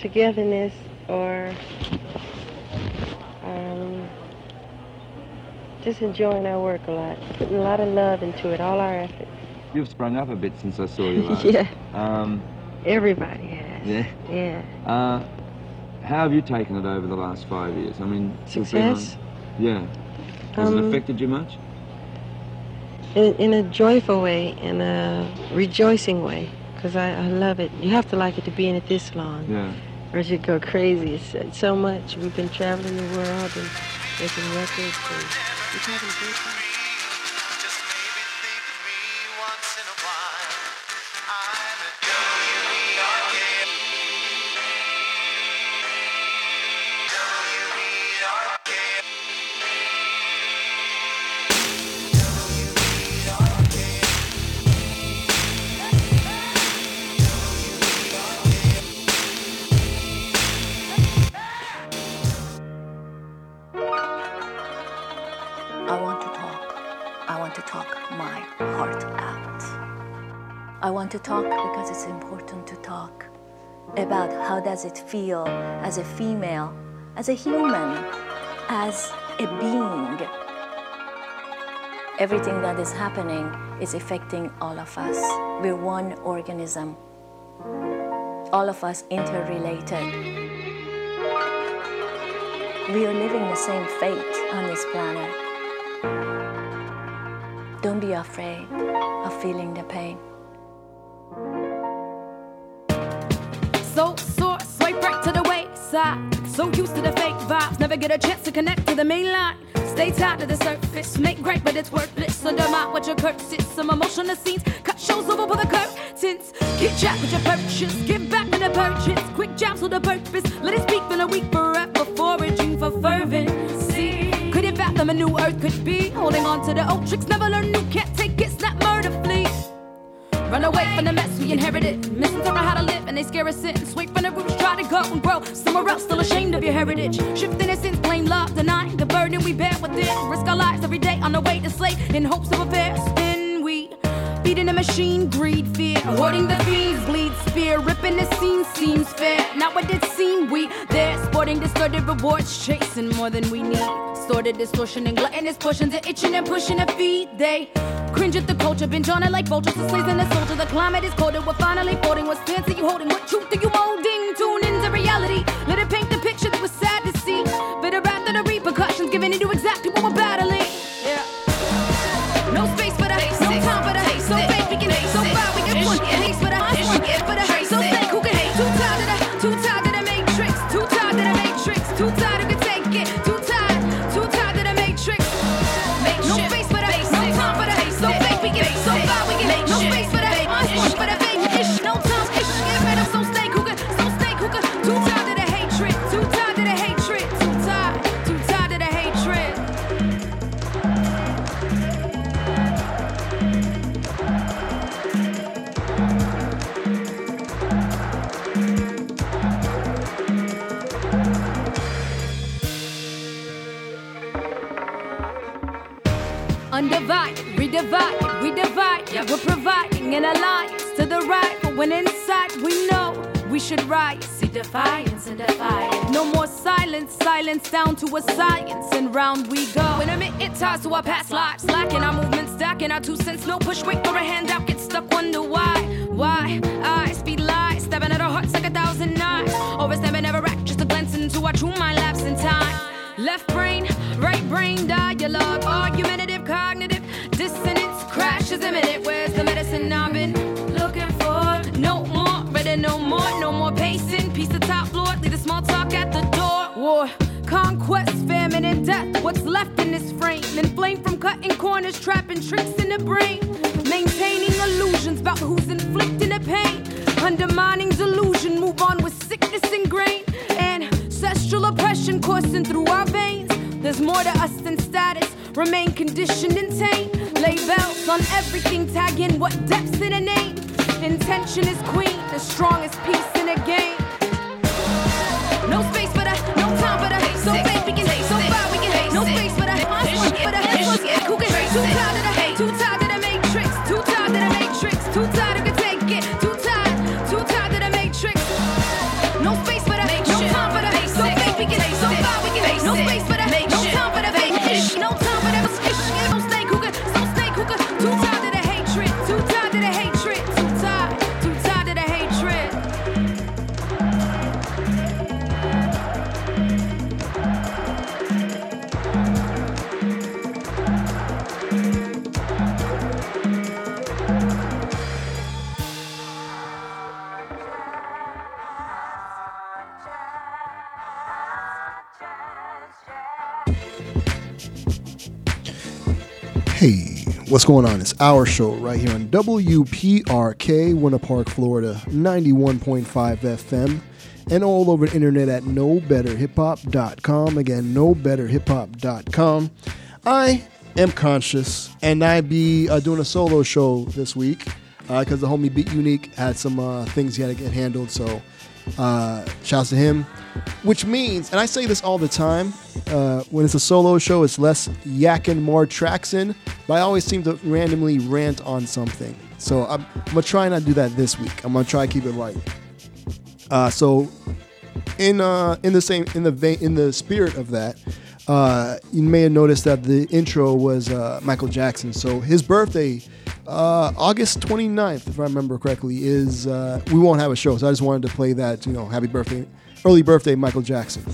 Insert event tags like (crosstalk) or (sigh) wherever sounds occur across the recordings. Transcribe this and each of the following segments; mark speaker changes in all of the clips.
Speaker 1: togetherness or um, just enjoying our work a lot, putting a lot of love into it, all our effort.
Speaker 2: You've sprung up a bit since I saw you last. (laughs)
Speaker 1: yeah,
Speaker 2: Um,
Speaker 1: everybody has.
Speaker 2: yeah.
Speaker 1: Yeah.
Speaker 2: Uh, how have you taken it over the last five years? I mean, on-
Speaker 1: Success
Speaker 2: yeah. Has it
Speaker 1: Um,
Speaker 2: affected you much?
Speaker 1: in, in a joyful way, in a rejoicing way, because I, I love it. You have to like it to be in it this long,
Speaker 2: Yeah.
Speaker 1: Or you go crazy. It's so much. We've been traveling the world and making records. And we're having a great time.
Speaker 3: Talk because it's important to talk about how does it feel as a female, as a human, as a being. Everything that is happening is affecting all of us. We're one organism. All of us interrelated. We are living the same fate on this planet. Don't be afraid of feeling the pain.
Speaker 4: So sore, swipe right to the wayside. So used to the fake vibes, never get a chance to connect to the main line. Stay tied to the surface, make great, but it's worthless. Undermine what your curses, some emotional scenes, cut shows over for the curtains. Get jack with your purchase, give back with the purchase. Quick jabs with the purpose, let it speak, feel a week forever, foraging for fervency. Could it fathom a new earth could be? Holding on to the old tricks, never learn new, can't take it, snap murder flee. Run away from the mess we inherited. Misinterpret how to live and they scare us in. Sweep from the roots, try to go and grow. Somewhere else, still ashamed of your heritage. Shift innocence, blame love, denying the burden we bear within. Risk our lives every day on the way to slave in hopes of a fair spin. Feeding the machine, greed, fear. Hoarding the fiends, bleed spear. Ripping the scene seems fair. Not what it seemed we there. Sporting distorted rewards, chasing more than we need. Distorted distortion and gluttonous portions are itching and pushing to feed. They cringe at the culture, binge on it like vultures. The slaves and the soldier. The climate is colder. We're finally folding. What stance are you holding? What truth are you molding? Tune into reality. Let it paint the picture that was sad Undivided, redivided, we divide. Yeah, we're providing an alliance to the right. But when inside we know we should rise. See defiance and defiance. No more silence, silence down to a science, and round we go. When I meet it ties to our past lives, slacking our movements, stacking our two cents. No push, wait for a handout, get stuck, wonder why. Why? I speed lies, stabbing at our hearts like a thousand knives. Overstepping never act, just a glance into our true mind lapse in time. Left brain, right brain dialogue, argumentative, cognitive dissonance, crash is imminent. Where's the medicine I've been looking for? No more, ready no more, no more pacing. Piece the top floor, leave the small talk at the door. War, conquest, famine, and death. What's left in this frame? Inflamed from cutting corners, trapping tricks in the brain. Maintaining illusions about who's inflicting the pain. Undermining delusion, move on with sickness ingrained. Ancestral oppression coursing through our veins. There's more to us than status. Remain conditioned and tame. Lay belts on everything, tagging what depths in a name. Intention is queen, the strongest piece in a game. No space
Speaker 5: what's going on? It's our show right here on WPRK, Winter Park, Florida, 91.5 FM, and all over the internet at knowbetterhiphop.com. Again, knowbetterhiphop.com. I am conshus, and I be uh, doing a solo show this week because the homie Beat Unique had some uh, things he had to get handled. So, uh, shouts to him. Which means, and I say this all the time, uh, when it's a solo show, it's less yakking, more tracks in. But I always seem to randomly rant on something. So I'm, I'm gonna try not to do that this week. I'm gonna try to keep it light. Uh, so in uh, in the same in the vein, in the spirit of that, uh, you may have noticed that the intro was uh, Michael Jackson. So his birthday, uh, August 29th, if I remember correctly, is uh, we won't have a show. So I just wanted to play that. You know, happy birthday, early birthday, Michael Jackson.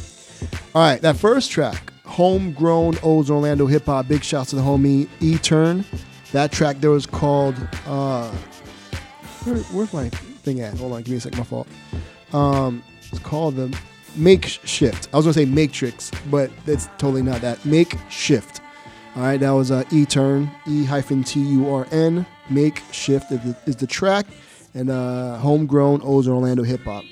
Speaker 5: All right, that first track, homegrown O's Orlando hip hop. Big shouts to the homie E Turn. That track there was called. Uh, where, where's my thing at? Hold on, give me a second. My fault. Um, it's called the Makeshift. I was gonna say Matrix, but it's totally not that. Makeshift. All right, that was uh, E Turn, E hyphen T U R N. Makeshift is the, is the track, and uh, homegrown O's Orlando hip hop.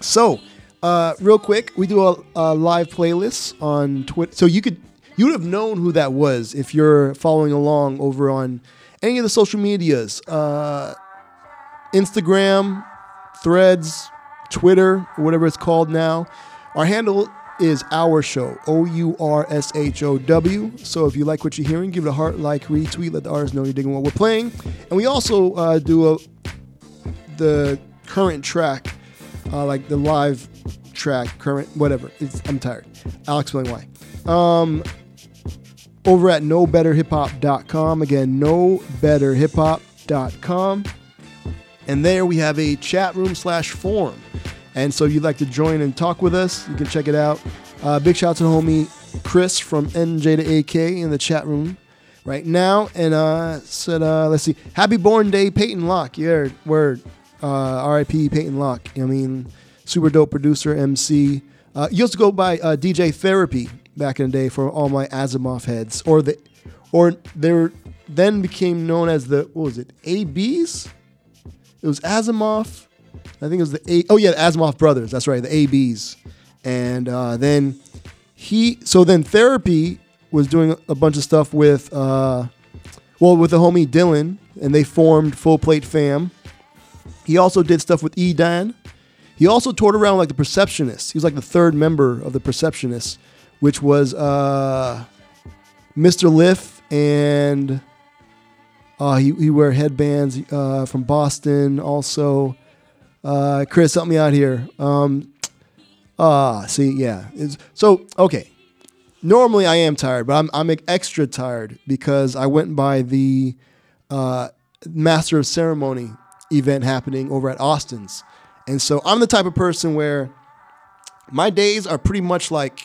Speaker 5: So, uh, real quick, we do a, a live playlist on Twitter. So you could you would have known who that was if you're following along over on any of the social medias, uh, Instagram, Threads, Twitter, whatever it's called now. Our handle is our show, O U R S H O W. So if you like what you're hearing, give it a heart, like, retweet, let the artists know you're digging what we're playing. And we also uh, do a the current track, uh, like the live track, current, whatever. It's, I'm tired. I'll explain why. Um, over at knowbetterhiphop.com. Again, knowbetterhiphop.com. And there we have a chat room slash forum. And so if you'd like to join and talk with us, you can check it out. Uh, big shout out to homie Chris from NJ to AK in the chat room right now. And uh, said, uh, let's see, happy born day, Peyton Locke. Yeah, word. Uh, R.I.P. Peyton Locke. I mean, super dope producer, MC. Uh, he used to go by uh, DJ Therapy back in the day for all my Asamov heads, or the, or they were then became known as the what was it? ABs. It was Asamov. I think it was the A. Oh yeah, the Asamov brothers. That's right, the ABs. And uh, then he. So then therapy was doing a bunch of stuff with, uh, well, with the homie Dylan, and they formed Full Plate Fam. He also did stuff with E Dan. He also toured around like the Perceptionists. He was like the third member of the Perceptionists, which was uh, Mr. Lif and uh, he, he wear headbands uh, from Boston. Also, uh, Chris, help me out here. Um, ah, see, yeah. It's, so okay. Normally I am tired, but I'm I'm extra tired because I went by the uh, Master of Ceremony event happening over at Austin's, and so I'm the type of person where my days are pretty much like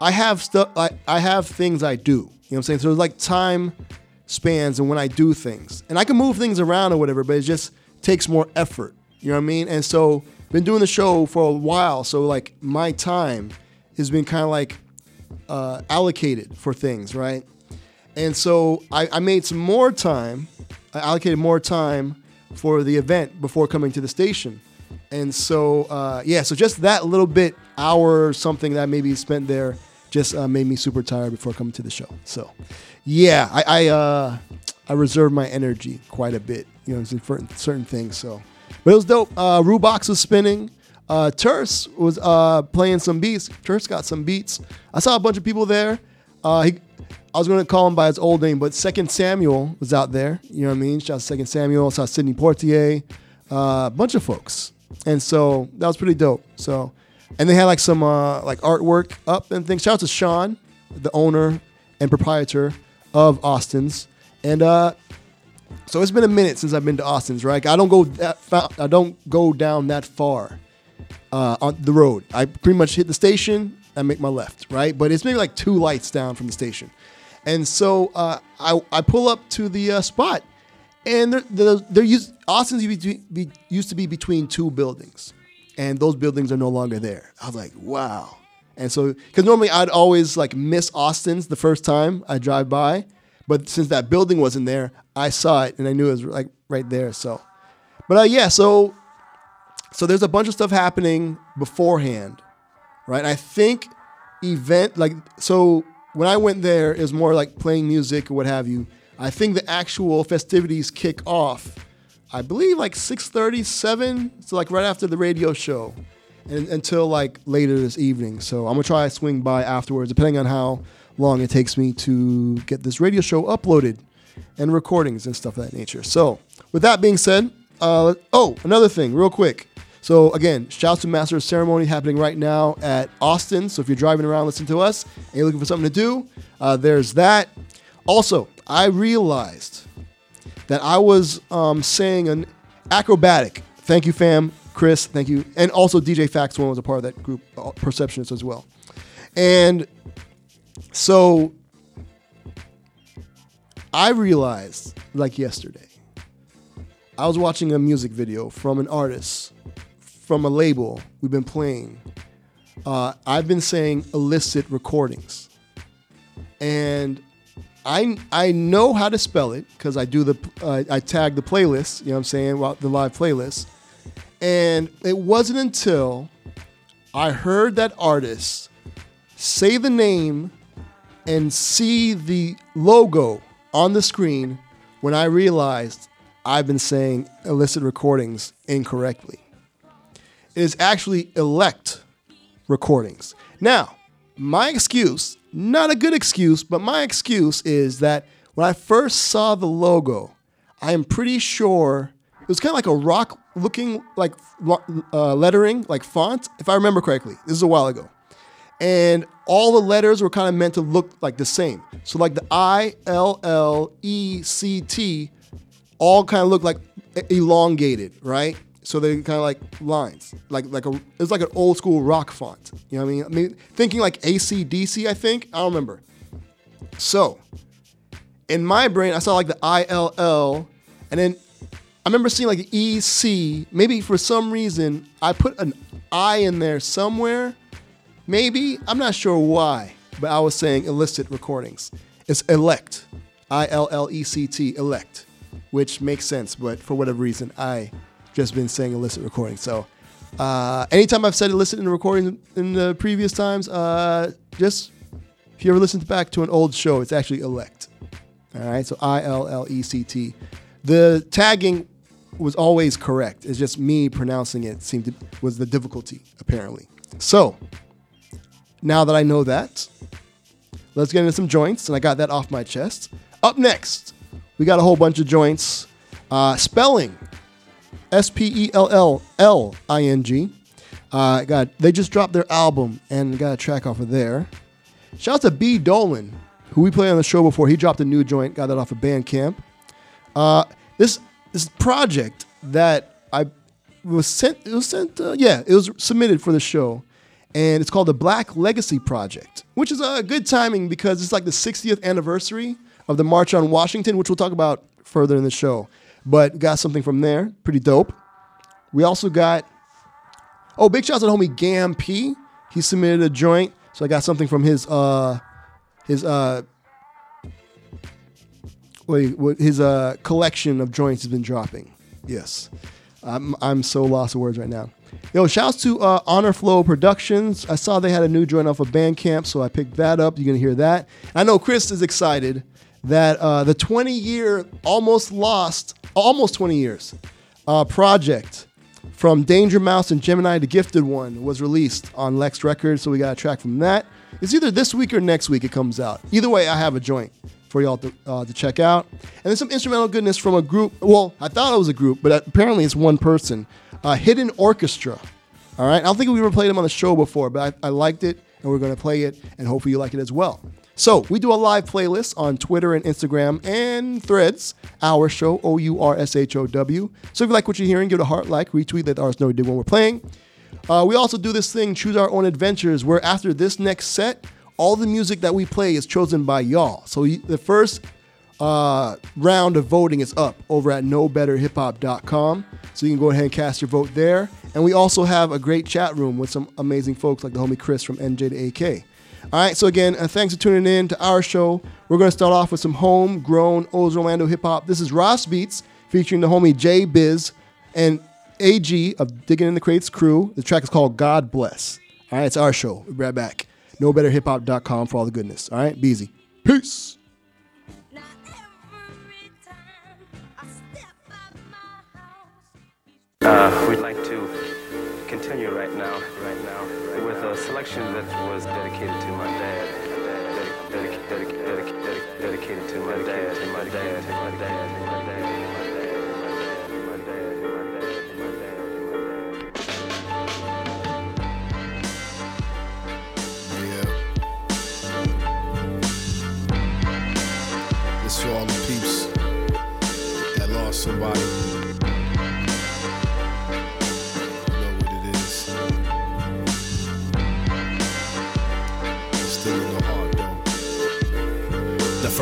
Speaker 5: I have stuff. I, I have things I do. You know what I'm saying? So it's like time spans and when I do things, and I can move things around or whatever, but it just takes more effort. You know what I mean? And so been doing the show for a while, so like my time has been kind of like uh, allocated for things, right? And so I, I made some more time. I allocated more time for the event before coming to the station. And so, uh, yeah, so just that little bit, hour or something that maybe spent there, just uh, made me super tired before coming to the show. So, yeah, I I, uh, I reserve my energy quite a bit, you know, for certain things. So, but it was dope. Uh, Rubox was spinning. Uh, Terse was uh, playing some beats. Terse got some beats. I saw a bunch of people there. Uh, he, I was going to call him by his old name, but Second Samuel was out there. You know what I mean? Shout out to Second Samuel. Saw Sidney Portier, uh, a bunch of folks, and so that was pretty dope. So, and they had like some uh, like artwork up and things. Shout out to Sean, the owner and proprietor of Austin's, and uh, so it's been a minute since I've been to Austin's. Right? I don't go that fa- I don't go down that far uh, on the road. I pretty much hit the station. I make my left, right? But it's maybe like two lights down from the station. And so uh, I, I pull up to the uh, spot, and they're, they're, used, Austin's used to, be, used to be between two buildings, and those buildings are no longer there. I was like, wow. And so, because normally I'd always like miss Austin's the first time I drive by, but since that building wasn't there, I saw it and I knew it was like right there. So, but uh, yeah, so so there's a bunch of stuff happening beforehand, right? I think event like so when I went there, it was more like playing music or what have you. I think the actual festivities kick off, I believe like 6:37, so like right after the radio show, and until like later this evening. So I'm gonna try to swing by afterwards, depending on how long it takes me to get this radio show uploaded and recordings and stuff of that nature. So with that being said, uh, oh another thing, real quick. So again, shouts to Master of Ceremony happening right now at Austin. So if you're driving around listening to us and you're looking for something to do, uh, there's that. Also, I realized that I was um, saying an Akrobatik. Thank you, fam, Chris. Thank you, and also DJ Fakts One was a part of that group, uh, Perceptionist as well. And so I realized, like yesterday, I was watching a music video from an artist from a label we've been playing. Uh, I've been saying illicit recordings, and I I know how to spell it because I do the uh, I tag the playlist. You know what I'm saying? Well, the live playlist, and it wasn't until I heard that artist say the name and see the logo on the screen when I realized I've been saying illicit recordings incorrectly. Is actually Illect recordings. Now, my excuse, not a good excuse, but my excuse is that when I first saw the logo, I am pretty sure it was kind of like a rock looking like uh, lettering, like font, if I remember correctly. This is a while ago. And all the letters were kind of meant to look like the same. So like the I, L, L, E, C, T, all kind of look like elongated, right? So they kind of like lines, like like a it's like an old school rock font. You know what I mean? I mean, thinking like ACDC, I think I don't remember. So in my brain, I saw like the I L L, and then I remember seeing like the E C. Maybe for some reason I put an I in there somewhere. Maybe I'm not sure why, but I was saying illicit recordings. It's Illect, I L L E C T, Illect, which makes sense. But for whatever reason, I just been saying illicit recording. So uh, anytime I've said illicit in a recording in the previous times, uh, just if you ever listened back to an old show, it's actually Illect. All right, so I L L E C T. The tagging was always correct. It's just me pronouncing it seemed to was the difficulty apparently. So now that I know that, let's get into some joints, and I got that off my chest. Up next, we got a whole bunch of joints. Uh, SPELLLING S P E L L L I N G. Uh, got they just dropped their album and got a track off of there. Shout out to B Dolan, who we played on the show before. He dropped a new joint, got that off of Bandcamp. Uh, this this project that I was sent, it was sent, uh, yeah, it was submitted for the show, and it's called the Black Legacy Project, which is a uh, good timing because it's like the 60th anniversary of the March on Washington, which we'll talk about further in the show but got something from there. Pretty dope. We also got, oh, big shout out to homie Gam P. He submitted a joint, so I got something from his, uh, his, uh, what his uh, collection of joints has been dropping. Yes. I'm, I'm so lost of words right now. Yo, shouts to uh, Honor Flow Productions. I saw they had a new joint off of Bandcamp, so I picked that up. You're to hear that. I know Chris is excited that uh, the 20 year, almost lost, almost 20 years uh, project from Danger Mouse and Jemini the Gifted One was released on Lex Records. So we got a track from that. It's either this week or next week it comes out. Either way, I have a joint for y'all to, uh, to check out. And then some instrumental goodness from a group. Well, I thought it was a group, but apparently it's one person. Uh, Hidden Orchestra. All right. I don't think we ever played them on the show before, but I, I liked it, and we're going to play it, and hopefully you like it as well. So we do a live playlist on Twitter and Instagram and Threads. Our show, O U R S H O W. So if you like what you're hearing, give it a heart like, retweet, let others know you did when we're playing. Uh, we also do this thing, choose our own adventures, where after this next set, all the music that we play is chosen by y'all. So the first uh, round of voting is up over at knowbetterhiphop.com. So you can go ahead and cast your vote there. And we also have a great chat room with some amazing folks like the homie Chris from NJ to AK. All right, so again, uh, thanks for tuning in to our show. We're going to start off with some homegrown Old Orlando hip hop. This is Ras Beats featuring the homie J-Biz and AG of Digging in the Crates crew. The track is called God Bless. All right, it's our show. We'll be right back. KnowBetterHipHop.com for all the goodness. All right, be easy. Peace.
Speaker 6: Uh, we'd like to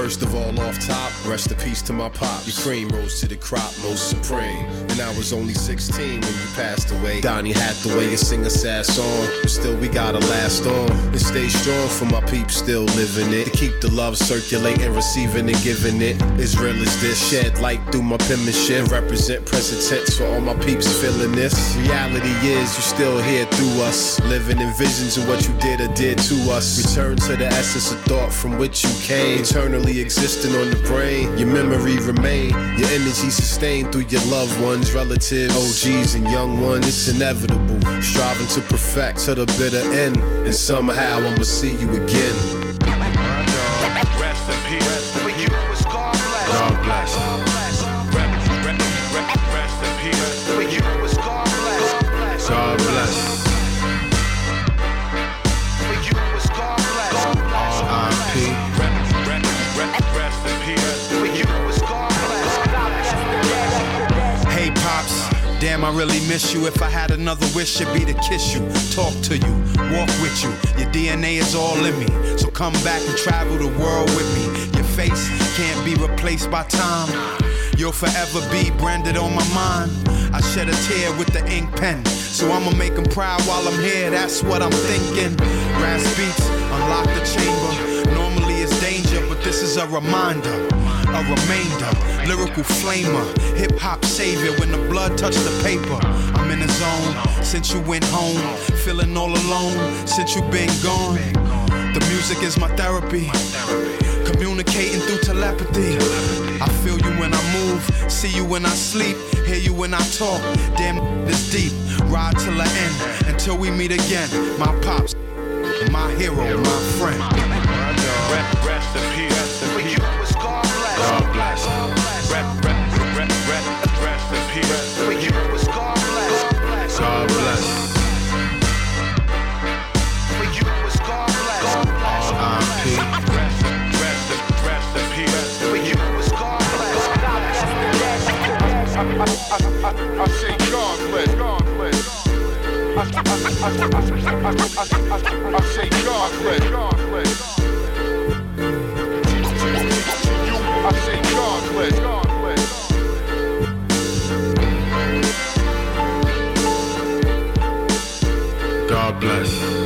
Speaker 7: first of all, off top, rest in peace to my pop. Your cream rose to the crop, most supreme. And I was only 16 when you passed away. Donny Hathaway, you sing a sad song, but still we gotta last on and stay strong for my peeps still living it. To keep the love circulating, receiving and giving it. As real as this, shed light through my penmanship. Represent present tense for all my peeps feeling this. Reality is you still here through us, living in visions of what you did or did to us. Return to the essence of thought from which you came, eternally existing on the brain. Your memory remain, your energy sustained through your loved ones, relatives, OGs, and young ones. It's inevitable, striving to perfect to the bitter end, and somehow I'ma see you again.
Speaker 8: I really miss you. If I had another wish, it'd be to kiss you, talk to you, walk with you. Your DNA is all in me, so come back and travel the world with me. Your face can't be replaced by time. You'll forever be branded on my mind. I shed a tear with the ink pen, so I'ma make 'em proud while I'm here. That's what I'm thinking. Brass beats, unlock the chamber. This is a reminder, a remainder. Lyrical flamer, hip hop savior. When the blood touched the paper, I'm in the zone. Since you went home, feeling all alone. Since you've been gone, the music is my therapy. Communicating through telepathy. I feel you when I move, see you when I sleep, hear you when I talk. Damn, this deep. Ride till the end, until we meet again. My pops, my hero, my friend.
Speaker 9: Rest in peace. For you was God bless.
Speaker 7: God bless.
Speaker 9: Rest in peace. For you was God bless.
Speaker 7: God bless.
Speaker 9: For you was God bless.
Speaker 7: R.I.P.
Speaker 9: Rest in peace. For you was God bless.
Speaker 10: I God bless. I, I, I, I, I, I, I say God bless. God bless. God bless.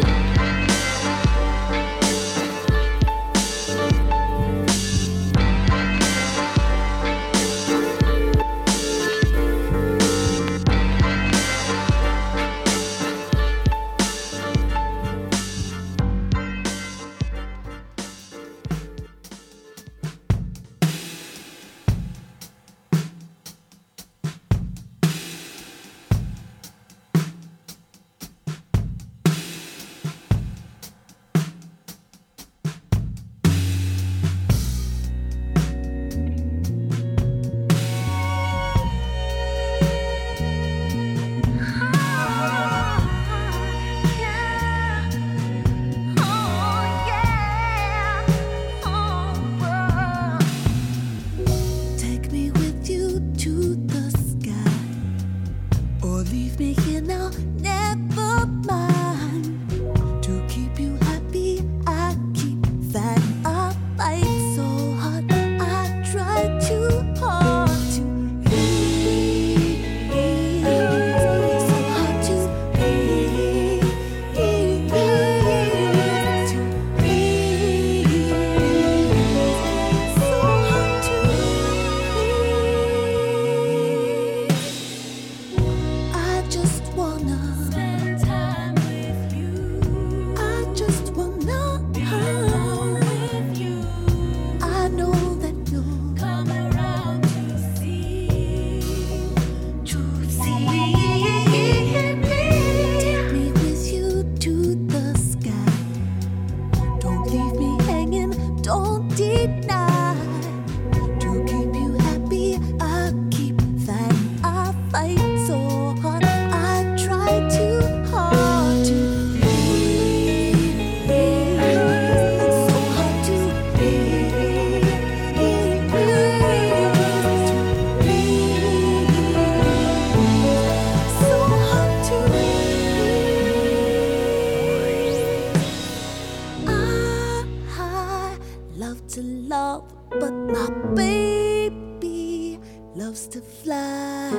Speaker 11: But my baby loves to fly.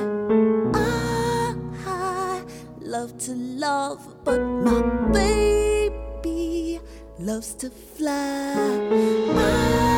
Speaker 11: I love to love, but my baby loves to fly. Ah, I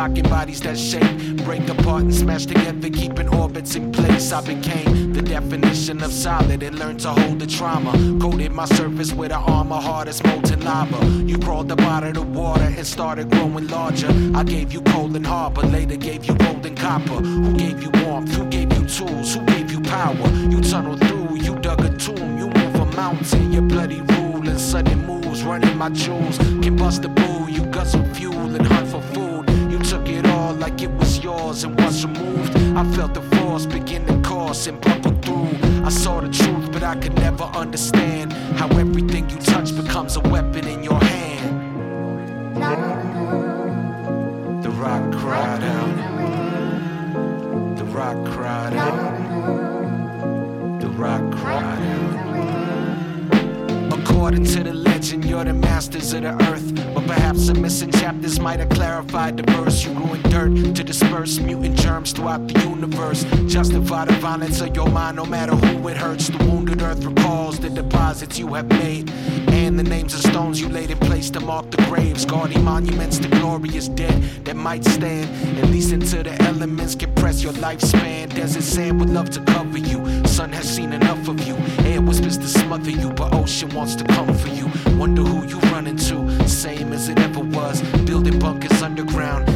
Speaker 12: shocking bodies that shake. Break apart and smash together, keeping orbits in place. I became the definition of solid and learned to hold the trauma. Coated my surface with an armor hard as molten lava. You crawled up out of the water and started growing larger. I gave you coal and harbor, later gave you gold and copper. Who gave you warmth? Who gave you tools? Who gave you power? You tunneled through, you dug a tomb, you move a mountain. Your bloody rule and sudden moves, running my jewels. Can bust a boo, you guzzle fuel and hunt for food. Like it was yours, and once removed, I felt the force begin to course and bubble through. I saw the truth, but I could never understand how everything you touch becomes a weapon in your hand. The rock cried out. The rock cried out. The rock cried out. According to the legend, you're the masters of the earth. Perhaps the missing chapters might have clarified the verse. You grew in dirt to disperse mutant germs throughout the universe. Justify the violence of your mind, no matter who it hurts. The wounded earth recalls the deposits you have made. The names of stones you laid in place to mark the graves. Guarding monuments to glorious dead that might stand. At least until the elements compress your lifespan. Desert sand would love to cover you. Sun has seen enough of you. Air whispers to smother you, but ocean wants to come for you. Wonder who you run into, same as it ever was. Building bunkers underground,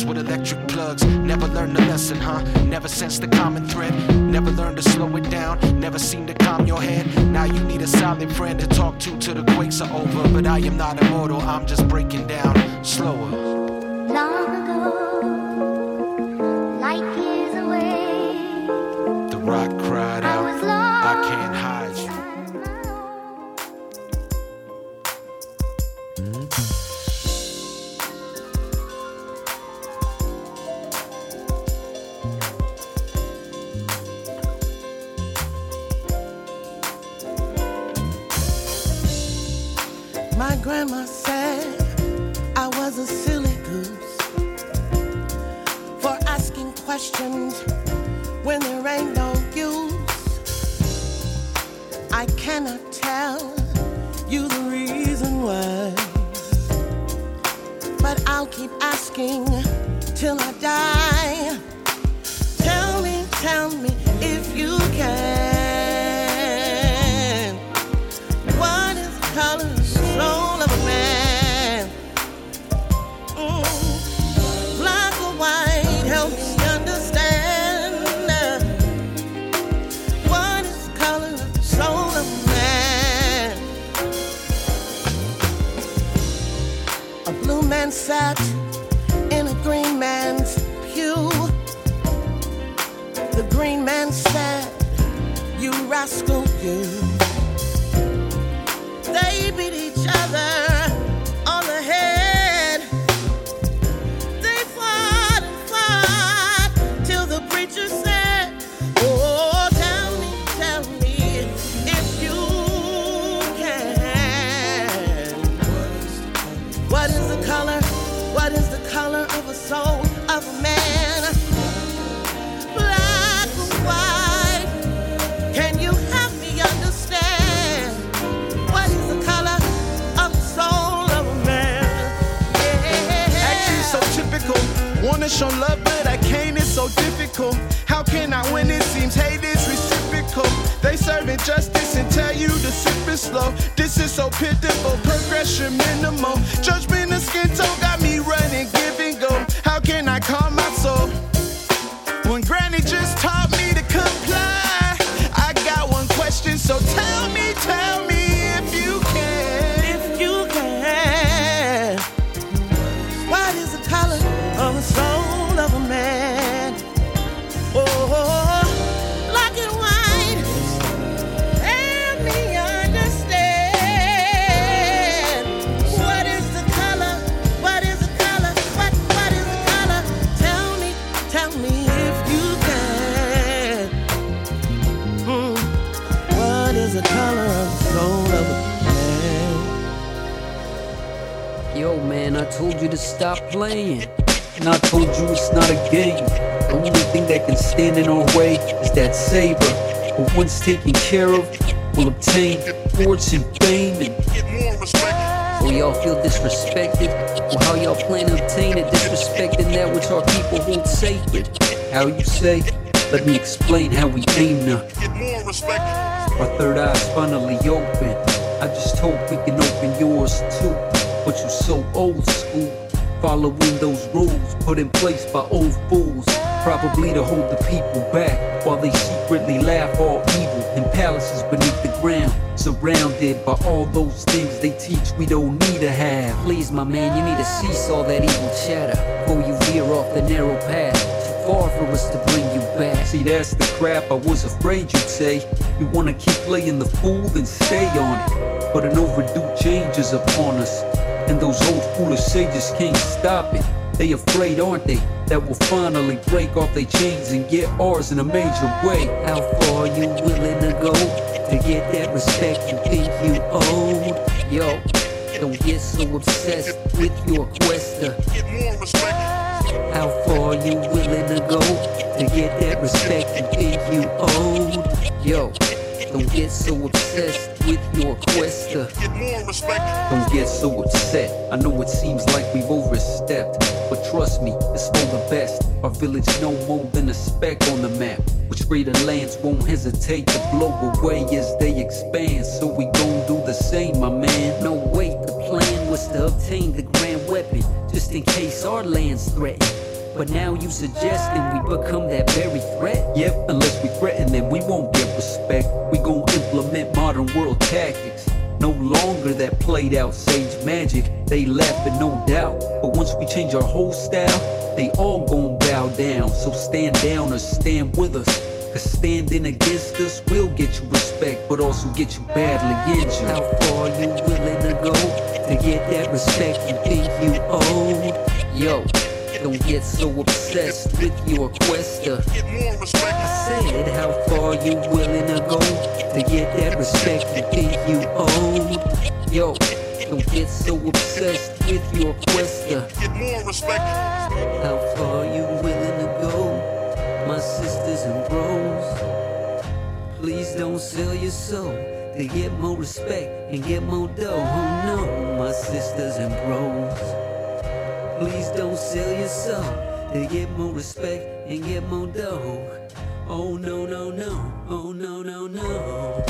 Speaker 12: caves with electric plugs. Never learned the lesson, huh? Never sensed the common thread. Never learned to slow it down. Never seemed to calm your head. Now you need a solid friend to talk to till the quakes are over. But I am not immortal, I'm just breaking down slower.
Speaker 11: Long ago, light years away,
Speaker 12: The rock cried
Speaker 11: I
Speaker 12: out,
Speaker 11: was lost.
Speaker 12: I can't
Speaker 13: My grandma said I was a silly goose for asking questions when there ain't no use. I cannot tell you the reason why, but I'll keep asking till I die. Tell me, tell me if you can. I win? It seems hate is reciprocal. They serving justice and tell you to sip it slow. This is so pitiful. Progression minimal. Judgment of skin tone got me running, give and go. How can I calm my soul? When Granny just taught
Speaker 14: playing. And I told you it's not a game. The only thing that can stand in our way is that saber. But once taken care of, we'll obtain fortune, fame, and So oh, y'all feel disrespected? Well, how y'all plan to obtain it? Disrespecting that which our people hold sacred. How you say? Let me explain how we aim to
Speaker 15: Get more respect.
Speaker 14: our third eye's finally open. I just hope we can open yours too. But you're so old school, following those rules put in place by old fools. Probably to hold the people back while they secretly laugh all evil in palaces beneath the ground. Surrounded by all those things they teach we don't need to have. Please, my man, you need to cease all that evil chatter before you veer off the narrow path too far for us to bring you back. See, that's the crap I was afraid you'd say. You wanna keep playing the fool, then stay on it. But an overdue change is upon us, and those old foolish sages can't stop it. They afraid, aren't they, that we'll finally break off their chains and get ours in a major way. How far you willing to go to get that respect you think you owed? Yo, don't get so obsessed with your quest to
Speaker 15: Get more respect.
Speaker 14: how far you willing to go to get that respect you think you owed? Yo, don't get so obsessed with your quest to
Speaker 15: Get more respect.
Speaker 14: don't get so upset. I know it seems like we've overstepped, but trust me, it's for the best. Our village no more than a speck on the map, which greater lands won't hesitate to blow away as they expand. So we gon' do the same, my man. No wait, the plan was to obtain the grand weapon, just in case our land's threatened. But now you suggesting we become that very threat? Yep, unless we threaten them, we won't get respect. We gon' implement modern world tactics. No longer that played out sage magic. They laughing, no doubt. But once we change our whole style, they all gon' bow down. So stand down or stand with us. Cause standing against us will get you respect, but also get you badly injured. How far you willing to go to get that respect you think you owed? Yo, don't get so obsessed with your quest to
Speaker 15: Get more respect.
Speaker 14: I said, how far you willing to go to get that respect you think you owed? Yo, don't get so obsessed with your quest to
Speaker 15: Get more respect.
Speaker 14: how far you willing to go, my sisters and bros. Please don't sell your soul to get more respect and get more dough. Oh no, my sisters and bros. Please don't sell your soul to get more respect and get more dough. Oh no, no, no. Oh no, no, no.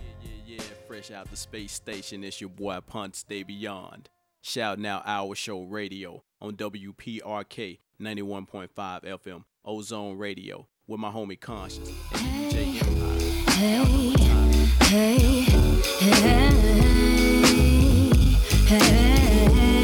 Speaker 16: Yeah yeah, yeah, fresh out the space station. It's your boy Punt Stay Beyond. Shouting Now our show radio on WPRK 91.5 FM, Ozone Radio, with my homie Conscious DJ Empire.
Speaker 17: Hey, hey, hey.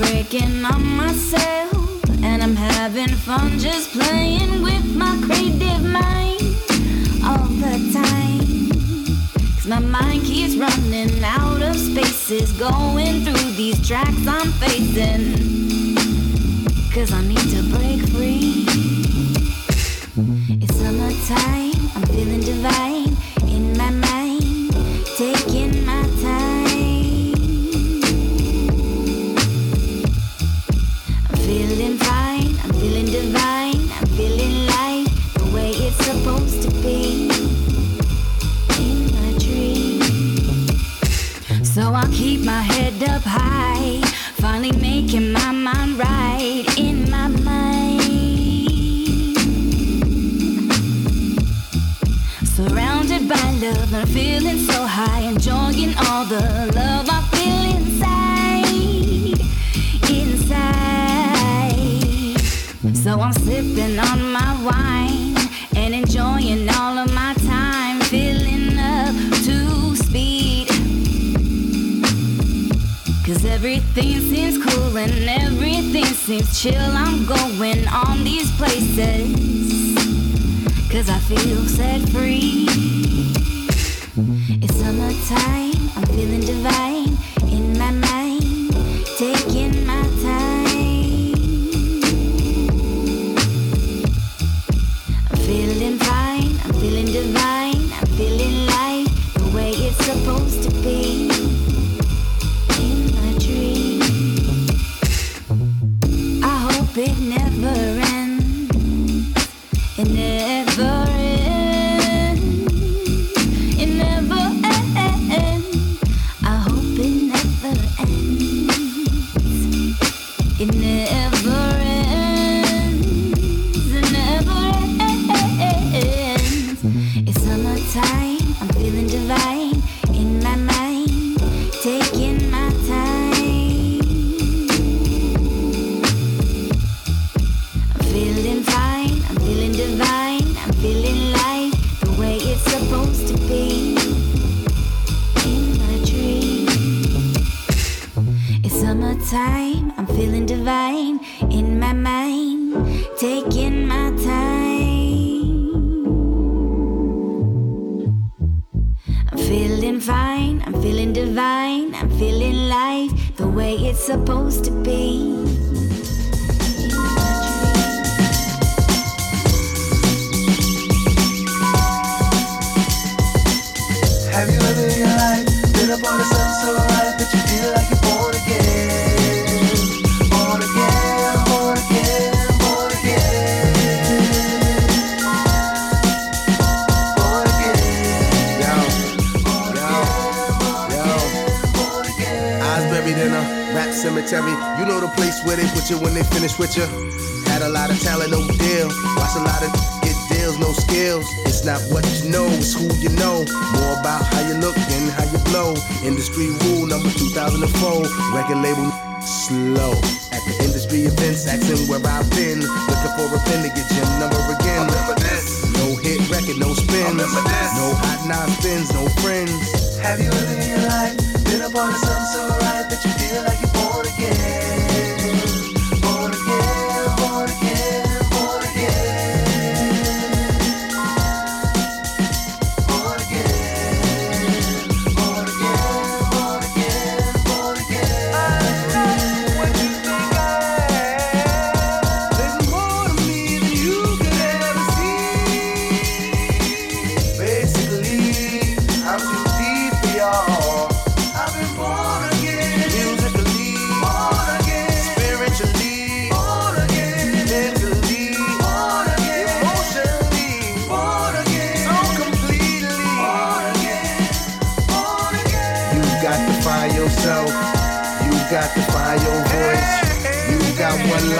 Speaker 17: breaking on myself, and I'm having fun just playing with my creative mind all the time. Cause my mind keeps running out of spaces, going through these tracks I'm facing. Cause I need to break free. It's summertime, I'm feeling divine. things chill. I'm going on these places. Cause I feel set free. It's summertime, I'm feeling divine.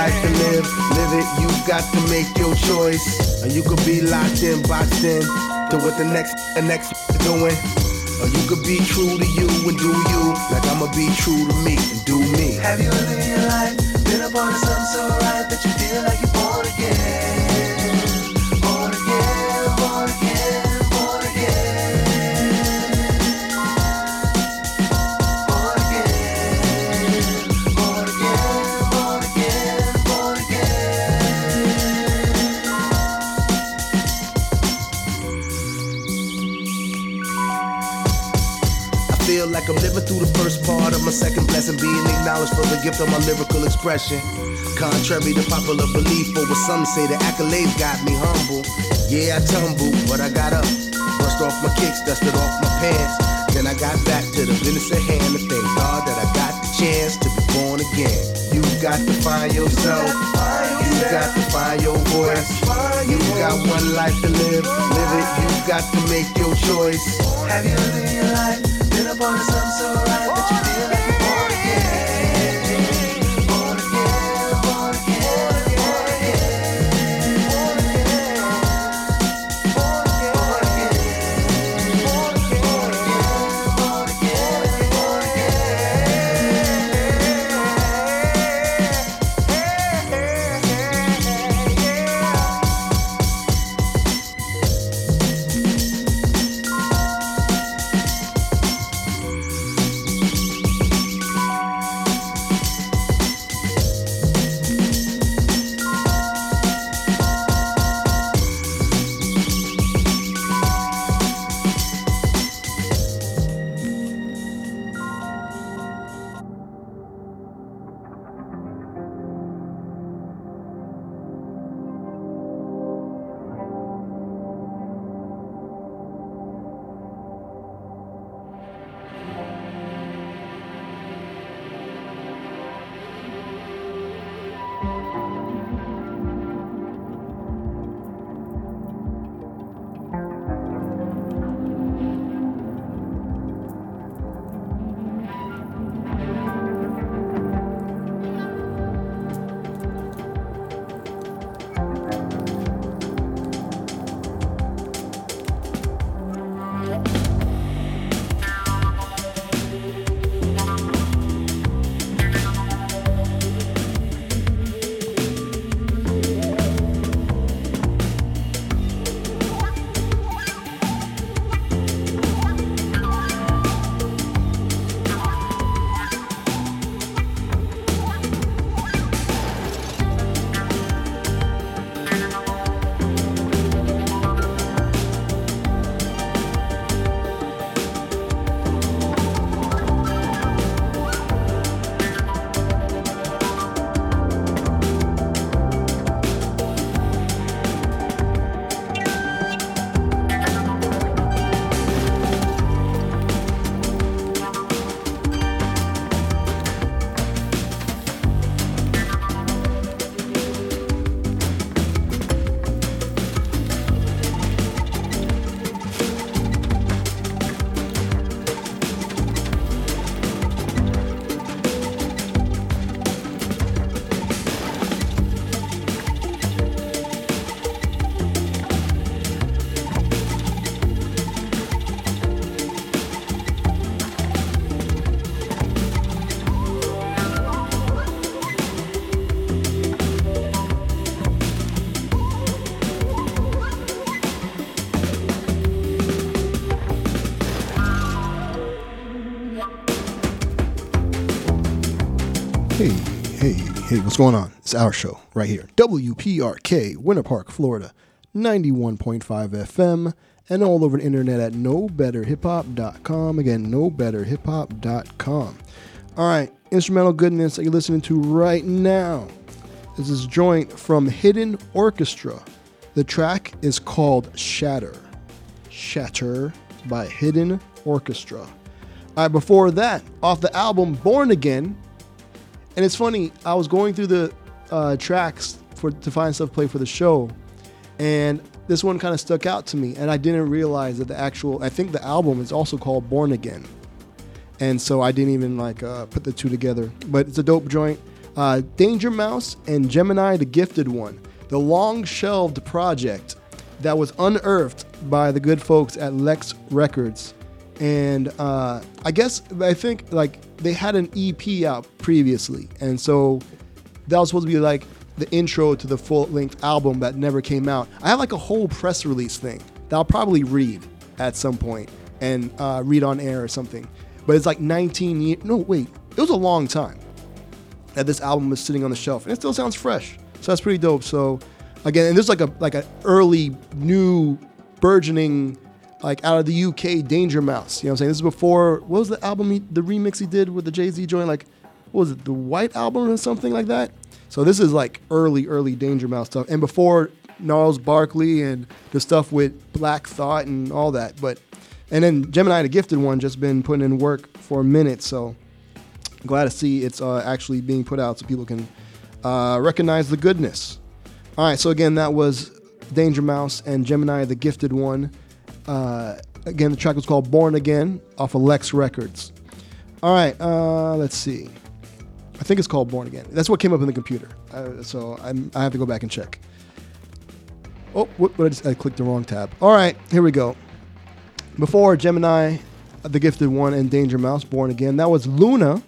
Speaker 17: life to
Speaker 8: live. Live it, you got to make your choice. Or you could be locked in, boxed in to what the next, the next doing. Or you could be true to you and do you, like I'ma be true to me and do me.
Speaker 18: Have you ever in your life been upon the sun so right that you feel like
Speaker 8: you second blessing, being acknowledged for the gift of my lyrical expression. Contrary to popular belief, or what some say, the accolades got me humble. Yeah, I tumbled, but I got up. Brushed off my kicks, dusted off my pants. Then I got back to the business at hand to thank God that I got the chance to be born again. You got to find yourself. You got to find your voice. You got one life to live. Live it. You got to make your choice.
Speaker 18: Have you lived your life? Been up on something so right
Speaker 5: hey, what's going on? It's our show right here. WPRK, Winter Park, Florida, 91.5 FM, and all over the internet at knowbetterhiphop.com. Again, knowbetterhiphop.com. All right, instrumental goodness that you're listening to right now. This is joint from Hidden Orchestra. The track is called Shatter. Shatter by Hidden Orchestra. All right, before that, off the album Born Again, and it's funny, I was going through the uh, tracks for to find stuff to play for the show, and this one kind of stuck out to me, and I didn't realize that the actual I think the album is also called Born Again, and so I didn't even like uh, put the two together. But it's a dope joint. Uh, Danger Mouse and Jemini, the Gifted One, the long shelved project that was unearthed by the good folks at Lex Records. And uh, I guess I think like they had an EP out previously, and so that was supposed to be like the intro to the full length album that never came out. I have like a whole press release thing that I'll probably read at some point and uh, read on air or something. But it's like 19 years. No, wait, it was a long time that this album was sitting on the shelf, and it still sounds fresh. So that's pretty dope. So again, and there's like a like an early new burgeoning like out of the UK, Danger Mouse. You know what I'm saying? This is before what was the album, he, the remix he did with the Jay Z joint? Like, what was it, the White Album or something like that? So this is like early, early Danger Mouse stuff, and before Gnarls Barkley and the stuff with Black Thought and all that. But and then Jemini, the Gifted One, just been putting in work for a minute. So glad to see it's uh, actually being put out so people can uh, recognize the goodness. All right, so again, that was Danger Mouse and Jemini, the Gifted One. Uh, again, the track was called Born Again off of Lex Records. All right, uh, let's see. I think it's called Born Again. That's what came up in the computer. Uh, so I'm, I have to go back and check. Oh, what, what I, just, I clicked the wrong tab. All right, here we go. Before Jemini, the Gifted One, and Danger Mouse, Born Again, that was Luna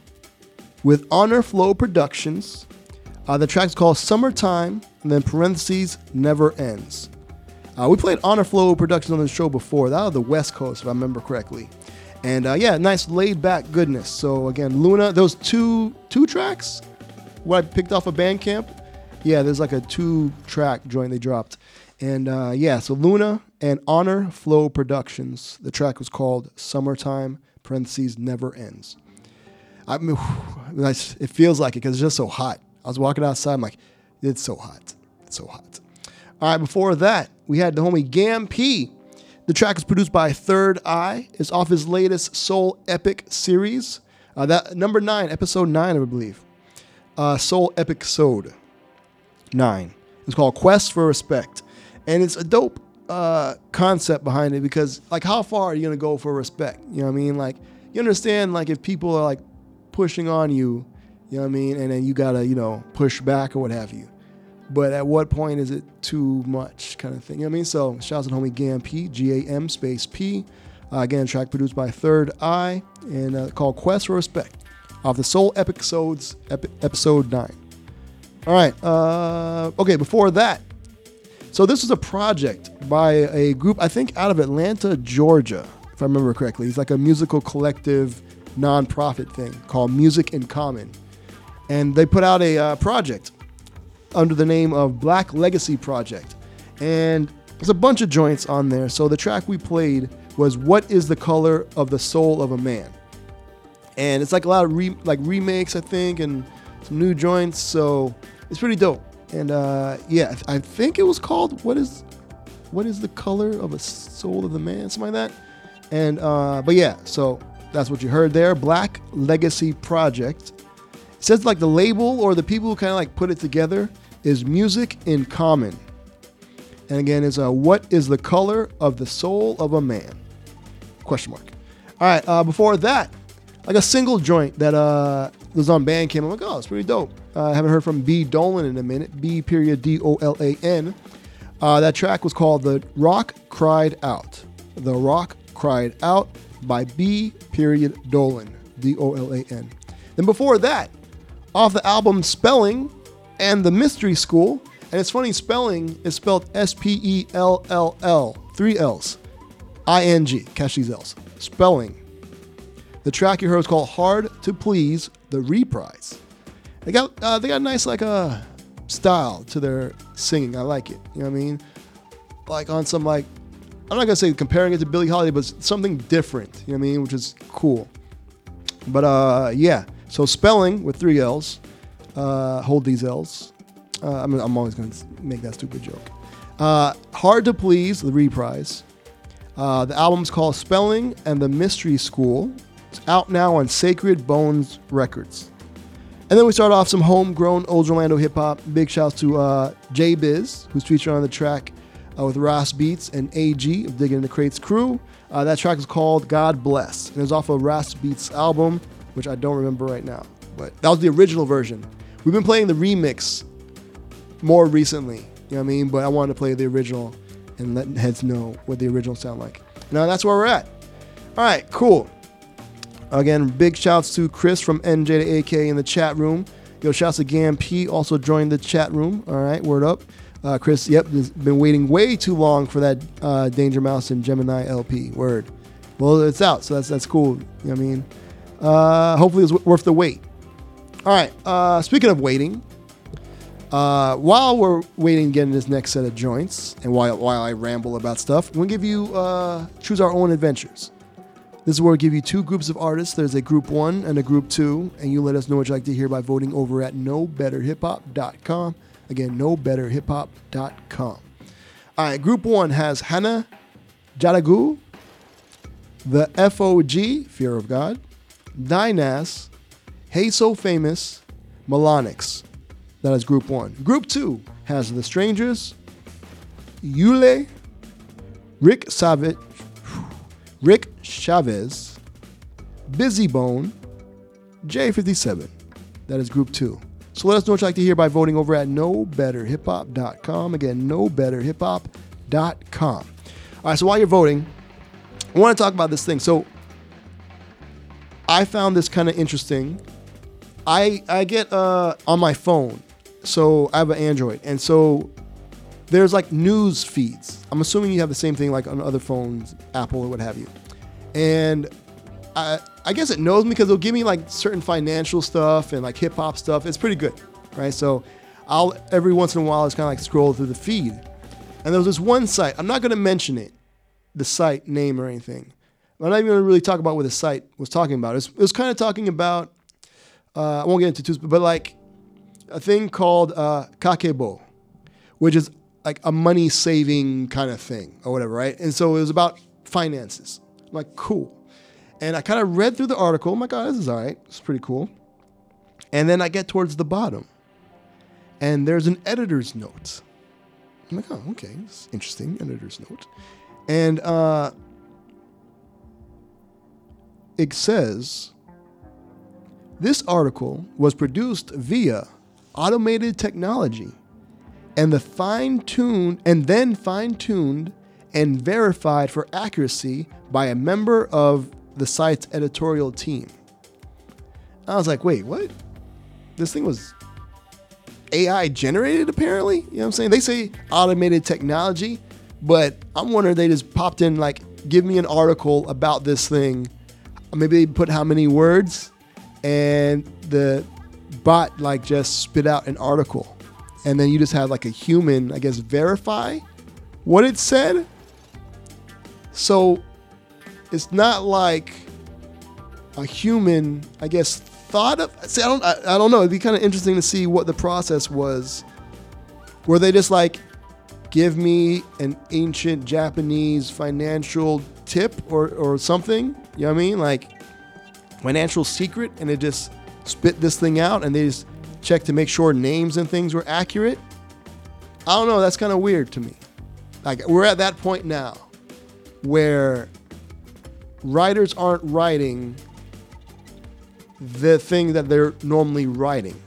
Speaker 5: with Honor Flow Productions. Uh, the track's called Summertime, and then parentheses, Never Ends. Uh, we played Honor Flow Productions on the show before. That was the West Coast, if I remember correctly. And uh, yeah, nice laid back goodness. So again, Luna, those two two tracks, what I picked off of Bandcamp. Yeah, there's like a two track joint they dropped. And uh, yeah, so Luna and Honor Flow Productions. The track was called Summertime, parentheses, Never Ends. I mean, it feels like it because it's just so hot. I was walking outside, I'm like, it's so hot. It's so hot. All right, before that, we had the homie Gam P. The track is produced by Third Eye. It's off his latest Soul Epic series. Uh, that number nine, episode nine, I believe. Uh, Soul Epic Sode nine. It's called Quest for Respect, and it's a dope uh, concept behind it because, like, how far are you gonna go for respect? You know what I mean? Like, you understand, like, if people are like pushing on you, you know what I mean, and then you gotta, you know, push back or what have you. But at what point is it too much, kind of thing? You know what I mean? So, shouts to homie Gam P, G A M space P. Uh, again, track produced by Third Eye and uh, called Quest for Respect off the Soul Episodes, epi- episode 9. All right. Uh, okay, before that, so this was a project by a group, I think out of Atlanta, Georgia, if I remember correctly. It's like a musical collective nonprofit thing called Music in Common. And they put out a uh, project under the name of Black Legacy Project. And there's a bunch of joints on there. So the track we played was What is the Color of the Soul of a Man? And it's like a lot of re- like remakes, I think, and some new joints. So it's pretty dope. And uh, yeah, I think it was called What is What is the Color of a Soul of the Man? Something like that. And uh, but yeah, so that's what you heard there. Black Legacy Project. It says like the label or the people who kind of like put it together is Music in Common. And again, it's uh, what is the color of the soul of a man? Question mark. All right. Uh, before that, like a single joint that uh, was on Bandcamp. I'm like, oh, it's pretty dope. Uh, I haven't heard from B Dolan in a minute. B period D O L A N. Uh, that track was called "The Rock Cried Out." The Rock Cried Out by B period Dolan D O L A N. Then before that, off the album SPELLLING and the Mystery School. And it's funny, SPELLLING is spelled S P E L L L, three L's, I N G. Catch these L's. SPELLLING. The track you heard is called "Hard to Please." The reprise. They got uh, they got a nice like uh, style to their singing. I like it. You know what I mean? Like on some like I'm not gonna say comparing it to Billie Holiday, but something different. You know what I mean? Which is cool. But uh, yeah. So SPELLLING with three L's. Uh, hold these L's. Uh, I'm, I'm always gonna make that stupid joke. Uh, Hard to Please, the reprise. Uh, the album's called SPELLLING and the Mystery School. It's out now on Sacred Bones Records. And then we start off some homegrown Old Orlando hip hop. Big shouts to uh, J-Biz, who's featured on the track uh, with Ras Beats and AG of Digging in the Crates crew. That track is called God Bless. And it's off of Ras Beats' album, which I don't remember right now. But that was the original version. We've been playing the remix more recently, you know what I mean? But I wanted to play the original and let heads know what the original sound like. Now that's where we're at. All right, cool. Again, big shouts to Chris from NJ to AK in the chat room. Yo, shouts to Gam P also joined the chat room. All right, word up. Uh, Chris, yep, has been waiting way too long for that uh, Danger Mouse and Jemini LP. Word. Well, it's out, so that's that's cool. You know what I mean? Uh, hopefully, it's w- worth the wait. All right. Uh, speaking of waiting, Uh, while we're waiting to get in this next set of joints, and while while I ramble about stuff, we'll give you uh, choose our own adventures. This is where we give you two groups of artists. There's a group one and a group two, and you let us know what you'd like to hear by voting over at knowbetterhiphop.com. Again, knowbetterhiphop.com. All right, group one has Hannah Jadagu, the FOG, Fear of God, Dynas, Hey So Famous, MELONYX. That is group one. Group two has The Strangers, Yule, Rick Savage, (sighs) Rick Chavez, Bizzy Bone, J57. That is group two. So let us know what you'd like to hear by voting over at knowbetterhiphop.com. Again, knowbetterhiphop.com. All right, so while you're voting, I want to talk about this thing. So I found this kind of interesting. I I get uh, on my phone, so I have an Android, and so there's like news feeds. I'm assuming you have the same thing like on other phones, Apple or what have you. And I I guess it knows me because it'll give me like certain financial stuff and like hip hop stuff. It's pretty good, right? So I'll every once in a while just kind of like scroll through the feed, and there was this one site. I'm not going to mention it, the site name or anything. I'm not even going to really talk about what the site was talking about. It was, it was kind of talking about. Uh, I won't get into too, but like a thing called uh, kakebo, which is like a money saving kind of thing or whatever, right? And so it was about finances. I'm like, cool. And I kind of read through the article. I'm like, oh, this is all right. It's pretty cool. And then I get towards the bottom, and there's an editor's note. I'm like, oh, okay, it's interesting. Editor's note. And uh, it says this article was produced via automated technology and the fine-tuned and then fine-tuned and verified for accuracy by a member of the site's editorial team. I was like, wait, what? This thing was AI generated apparently? You know what I'm saying? They say automated technology, but I'm wondering they just popped in like give me an article about this thing. Maybe they put how many words and the bot like just spit out an article. And then you just have like a human, I guess, verify what it said. So it's not like a human, I guess, thought of. See, I don't, I, I don't know. It'd be kind of interesting to see what the process was. Were they just like, give me an ancient Japanese financial tip or, or something? You know what I mean? Like financial secret, and they just spit this thing out, and they just check to make sure names and things were accurate. I don't know. That's kind of weird to me. Like we're at that point now where writers aren't writing the thing that they're normally writing.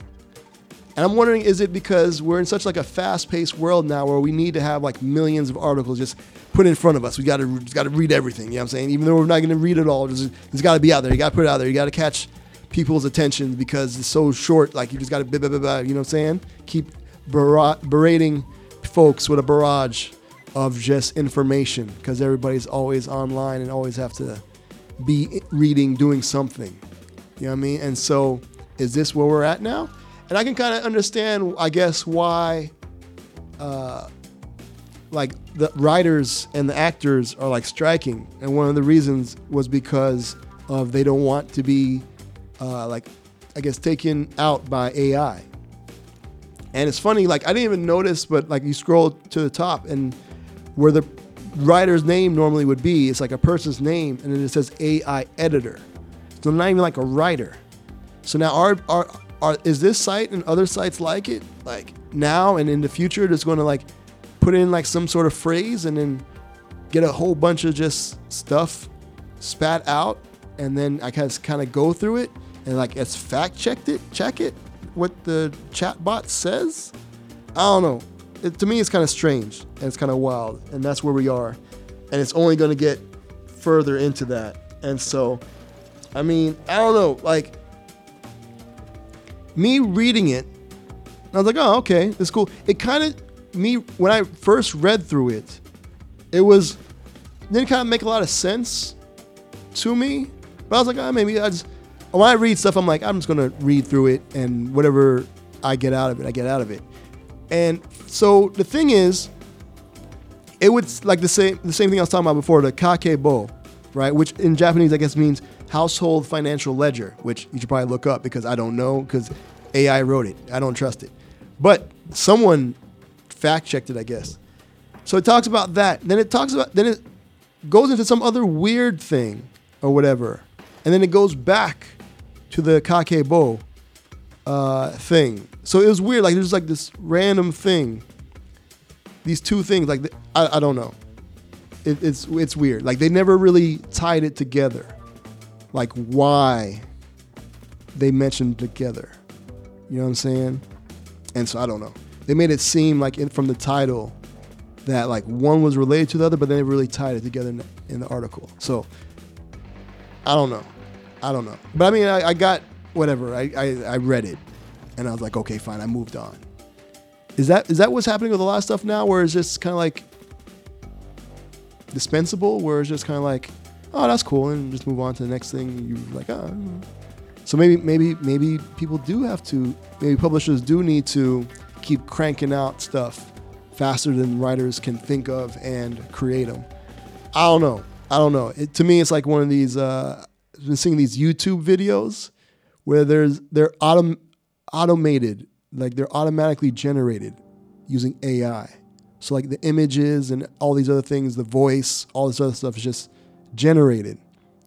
Speaker 5: And I'm wondering, is it because we're in such like a fast-paced world now where we need to have like millions of articles just put in front of us? We got to got to read everything. You know what I'm saying? Even though we're not going to read it all, it's, it's got to be out there. You got to put it out there. You got to catch people's attention because it's so short. Like you just got to, blah, blah, blah, blah, you know what I'm saying? Keep bara- berating folks with a barrage of just information because everybody's always online and always have to be reading, doing something. You know what I mean? And so, is this where we're at now? And I can kind of understand, I guess, why, uh, like the writers and the actors are like striking, and one of the reasons was because of they don't want to be, uh, like, I guess, taken out by AI. And it's funny, like I didn't even notice, but like you scroll to the top and where the writer's name normally would be, it's like a person's name, and then it says AI editor. So not even like a writer. So now our our, our is this site and other sites like it like now and in the future just going to like put in like some sort of phrase and then get a whole bunch of just stuff spat out and then I kind of kind of go through it and like it's fact checked it check it what the chatbot says. I don't know. It, to me, it's kind of strange and it's kind of wild, and that's where we are. And it's only going to get further into that. And so, I mean, I don't know. Like me reading it, I was like, oh, okay, it's cool. It kind of me when I first read through it, it was didn't kind of make a lot of sense to me. But I was like, oh, maybe I just when I read stuff, I'm like, I'm just gonna read through it and whatever I get out of it, I get out of it. And so the thing is, it would like the same the same thing I was talking about before, the kakebo, right? Which in Japanese I guess means household financial ledger, which you should probably look up because I don't know because AI wrote it. I don't trust it. But someone fact checked it, I guess. So it talks about that. Then it talks about then it goes into some other weird thing or whatever. And then it goes back to the kakebo uh, thing. So it was weird. Like there's like this random thing. These two things, like I, I don't know. It, it's it's weird. Like they never really tied it together. Like why they mentioned together. You know what I'm saying? And so I don't know. They made it seem like in, from the title that like one was related to the other, but they never really tied it together in the, in the article. So I don't know. I don't know. But I mean, I, I got whatever. I, I I read it, and I was like, okay, fine. I moved on. Is that is that what's happening with a lot of stuff now, where it's just kind of like dispensable, where it's just kind of like, oh, that's cool, and just move on to the next thing. You like, oh. So maybe maybe maybe people do have to. Maybe publishers do need to keep cranking out stuff faster than writers can think of and create them. I don't know. I don't know. It, to me, it's like one of these. Uh, I've been seeing these YouTube videos where there's they're autom- automated, like they're automatically generated using AI. So like the images and all these other things, the voice, all this other stuff is just generated.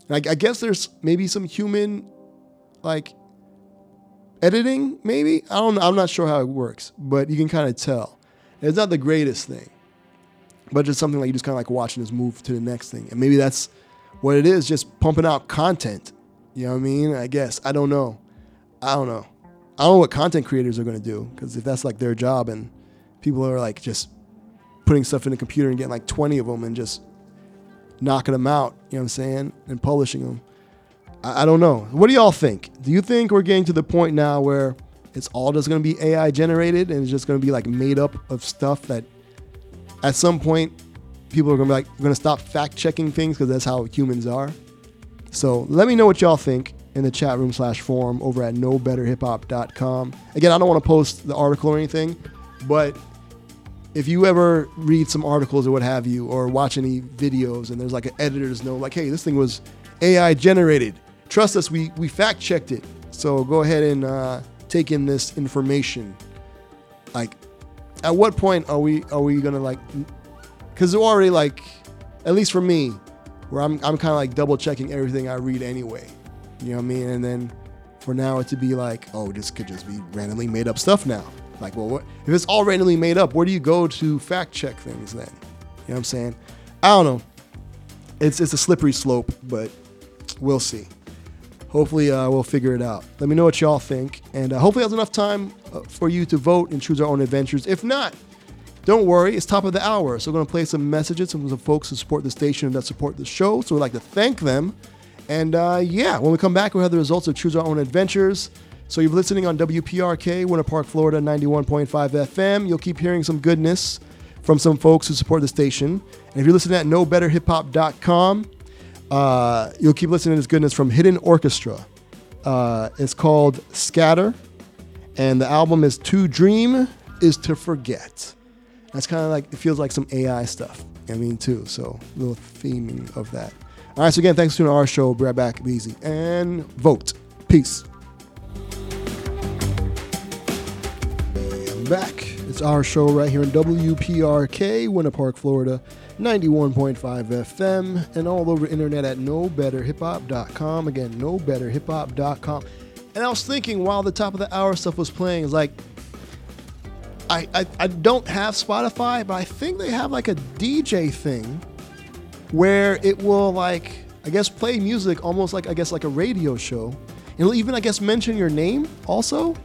Speaker 5: I, I guess there's maybe some human like editing, maybe. I don't know. I'm not sure how it works, but you can kind of tell. It's not the greatest thing, but just something like you just kind of like watching this move to the next thing. And maybe that's what it is, just pumping out content. You know what I mean? I guess. I don't know. I don't know. I don't know what content creators are going to do because if that's like their job and people are like just putting stuff in the computer and getting like 20 of them and just knocking them out, you know what I'm saying? And publishing them. I, I don't know. What do y'all think? Do you think we're getting to the point now where it's all just going to be AI generated and it's just going to be like made up of stuff that at some point people are going to be like going to stop fact checking things because that's how humans are. So let me know what y'all think in the chat room slash forum over at knowbetterhiphop.com. Again, I don't want to post the article or anything, but if you ever read some articles or what have you, or watch any videos and there's like an editor's note, like, hey, this thing was AI generated. Trust us, we, we fact checked it. So go ahead and uh, take in this information. Like, at what point are we are we gonna like? Because they're already like, at least for me, where I'm I'm kind of like double checking everything I read anyway. You know what I mean? And then for now it to be like, oh, this could just be randomly made up stuff now. Like, well, what if it's all randomly made up? Where do you go to fact check things then? You know what I'm saying? I don't know. It's it's a slippery slope, but we'll see. Hopefully, uh, we'll figure it out. Let me know what y'all think, and uh, hopefully, there's enough time uh, for you to vote and choose our own adventures. If not, don't worry, it's top of the hour. So, we're going to play some messages from some folks who support the station and that support the show. So, we'd like to thank them. And uh, yeah, when we come back, we'll have the results of Choose Our Own Adventures. So, you're listening on WPRK, Winter Park, Florida, 91.5 FM. You'll keep hearing some goodness from some folks who support the station. And if you're listening at knowbetterhiphop.com, uh, you'll keep listening to this goodness from Hidden Orchestra. Uh, it's called Scatter, and the album is To Dream is to Forget. That's kind of like, it feels like some AI stuff. I mean, too. So, a little theming of that. All right, so again, thanks for tuning in our show. Be right back. Be easy. And vote. Peace. Back. It's our show right here in WPRK, Winter Park, Florida, 91.5 FM, and all over internet at knowbetterhiphop.com. Again, knowbetterhiphop.com. And I was thinking while the top of the hour stuff was playing, is like, I, I, I don't have Spotify, but I think they have like a DJ thing where it will like I guess play music almost like I guess like a radio show. It'll even I guess mention your name also.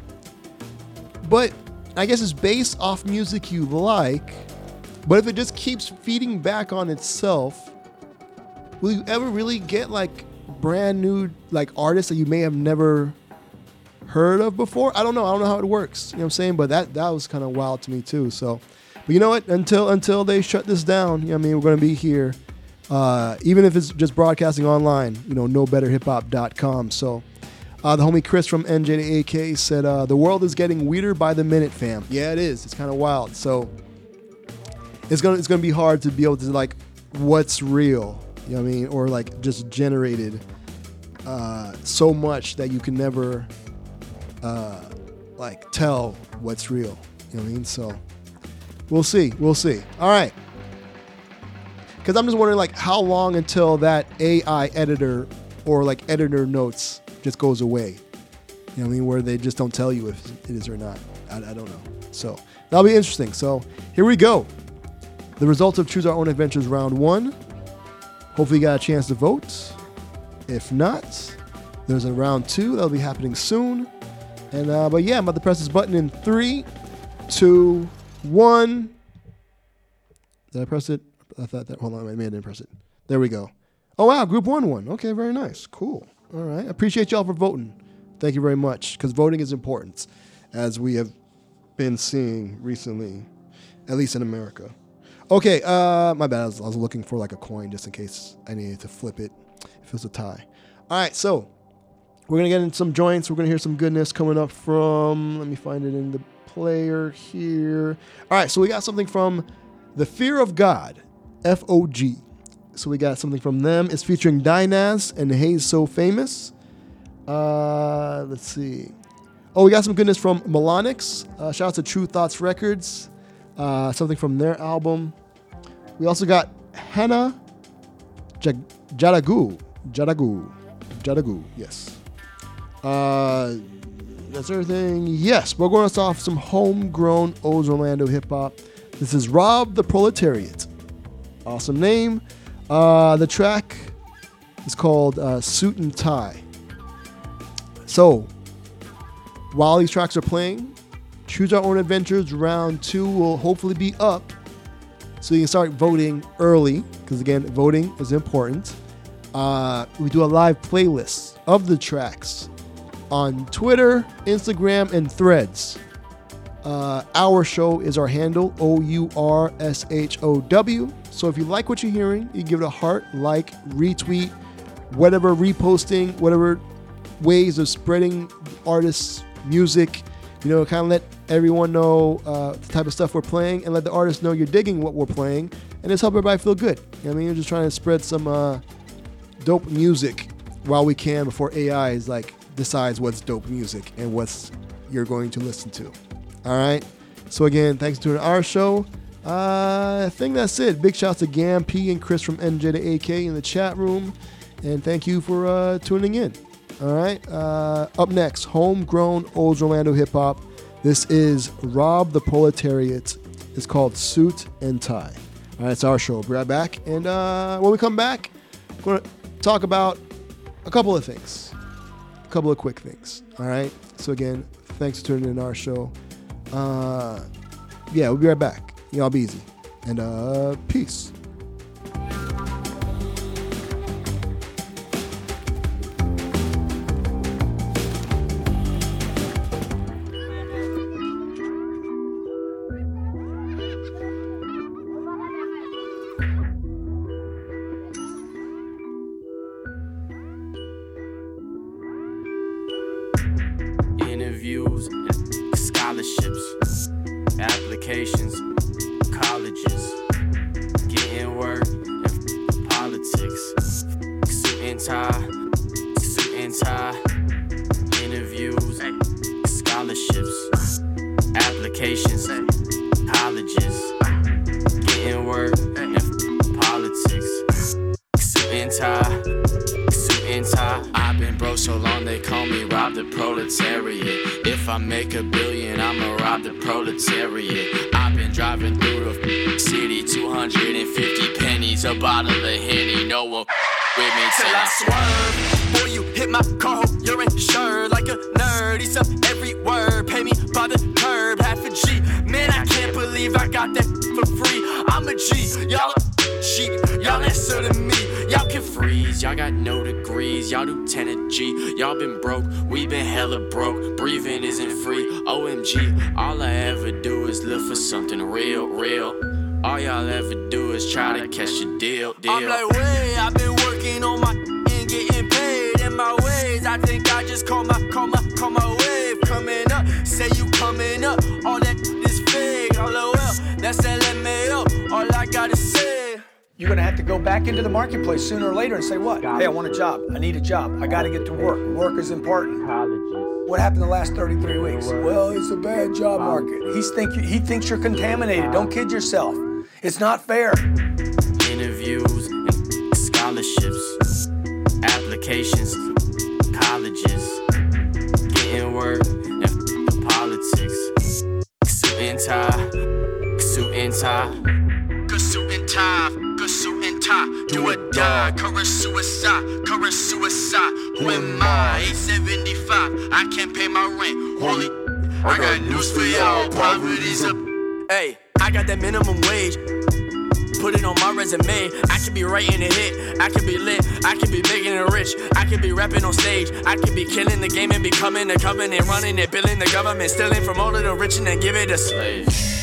Speaker 5: But I guess it's based off music you like. But if it just keeps feeding back on itself, will you ever really get like brand new like artists that you may have never heard of before? I don't know. I don't know how it works. You know what I'm saying? But that that was kind of wild to me too. So, but you know what? Until until they shut this down, you know I mean, we're gonna be here. Uh, even if it's just broadcasting online, you know, knowbetterhiphop.com. So, Uh, the homie Chris from NJ to AK said, uh, "The world is getting weirder by the minute, fam." Yeah, it is. It's kind of wild. So it's gonna it's gonna be hard to be able to like what's real. You know what I mean? Or like just generated uh, so much that you can never uh, like tell what's real. You know what I mean? So we'll see. We'll see. All right. Because I'm just wondering, like, how long until that AI editor or like editor notes just goes away? You know what I mean? Where they just don't tell you if it is or not. I, I don't know. So that'll be interesting. So here we go. The results of Choose Our Own Adventures round one. Hopefully, you got a chance to vote. If not, there's a round two that'll be happening soon. And uh, but yeah, I'm about to press this button in three, two, one. Did I press it? I thought that. Hold on, I may have didn't press it. There we go. Oh wow, Group One won. Okay, very nice, cool. All right, appreciate y'all for voting. Thank you very much because voting is important, as we have been seeing recently, at least in America. Okay, uh, my bad. I was, I was looking for like a coin just in case I needed to flip it if it was a tie. All right, so we're gonna get in some joints. We're gonna hear some goodness coming up from. Let me find it in the player here. All right, so we got something from the Fear of God, FOG. So we got something from them. It's featuring Dynas and HazeSoFamous. Uh, let's see. Oh, we got some goodness from MELONYX. Uh, shout out to Tru Thoughts Records. Uh, something from their album. We also got Hannah Jag- Jadagu. Jadagu. Jadagu, yes. Uh, that's everything. Yes, we're going to start off some homegrown O's Orlando hip hop. This is Rob the Proletariat. Awesome name. Uh, the track is called uh, Suit and Tie. So, while these tracks are playing, Choose Our Own Adventures round two will hopefully be up. So you can start voting early, because again, voting is important. Uh, we do a live playlist of the tracks on Twitter, Instagram, and Threads. Uh, our show is our handle, O U R S H O W. So if you like what you're hearing, you give it a heart, like, retweet, whatever, reposting, whatever ways of spreading artists' music. You know, kind of let everyone know uh, the type of stuff we're playing and let the artists know you're digging what we're playing and just help everybody feel good. You know I mean, you're just trying to spread some uh, dope music while we can before AI is like decides what's dope music and what's you're going to listen to. All right. So again, thanks for tuning our show. Uh, I think that's it. Big shouts to Gam P and Chris from NJ to AK in the chat room, and thank you for uh, tuning in. All right. Uh, up next, homegrown old Orlando hip hop. This is Rob the Proletariat. It's called Suit and Tie. All right, it's our show. We'll be right back, and uh, when we come back, we're gonna talk about a couple of things, a couple of quick things. All right. So again, thanks for tuning in our show. Uh, yeah, we'll be right back. Y'all be easy, and uh, peace.
Speaker 19: Driving through the city, 250 pennies, a bottle of Henny. No one with me till I swerve. Boy, you hit my car, you're insured like a nerd. Eats up every word, pay me by the curb, half a G. Man, I can't believe I got that for free. I'm a G, y'all can y'all got no degrees, y'all do Lieutenant G. Y'all been broke, we been hella broke. Breathing isn't free, OMG. All I ever do is live for something real, real. All y'all ever do is try to catch a deal, deal. I'm like, wait, I've been working on my and getting paid in my ways. I think I just just call my, call my, call my wave coming up. Say you coming up, all that is fake. LOL, that's LMAO. All I gotta say.
Speaker 20: You're going to have to go back into the marketplace sooner or later and say, what? Hey, I want a job. I need a job. I got to get to work. Work is important. What happened the last 33 weeks? Well, it's a bad job um, market. He's think, he thinks you're contaminated. Don't kid yourself. It's not fair.
Speaker 19: interviews, scholarships, applications, colleges, getting work, and the politics. Suit and tie, suit and tie.
Speaker 21: Good suit and tie, good suit and tie. Do or die, current suicide, current suicide. Who am I? 875. I can't pay my rent. Holy, I got news for y'all. Poverty's a.
Speaker 19: Hey, I got that minimum wage. Put it on my resume. I could be writing a hit. I could be lit. I could be making it rich. I could be rapping on stage. I could be killing the game and becoming a covenant, running it, billing the government, stealing from all of the rich and then give it to slaves.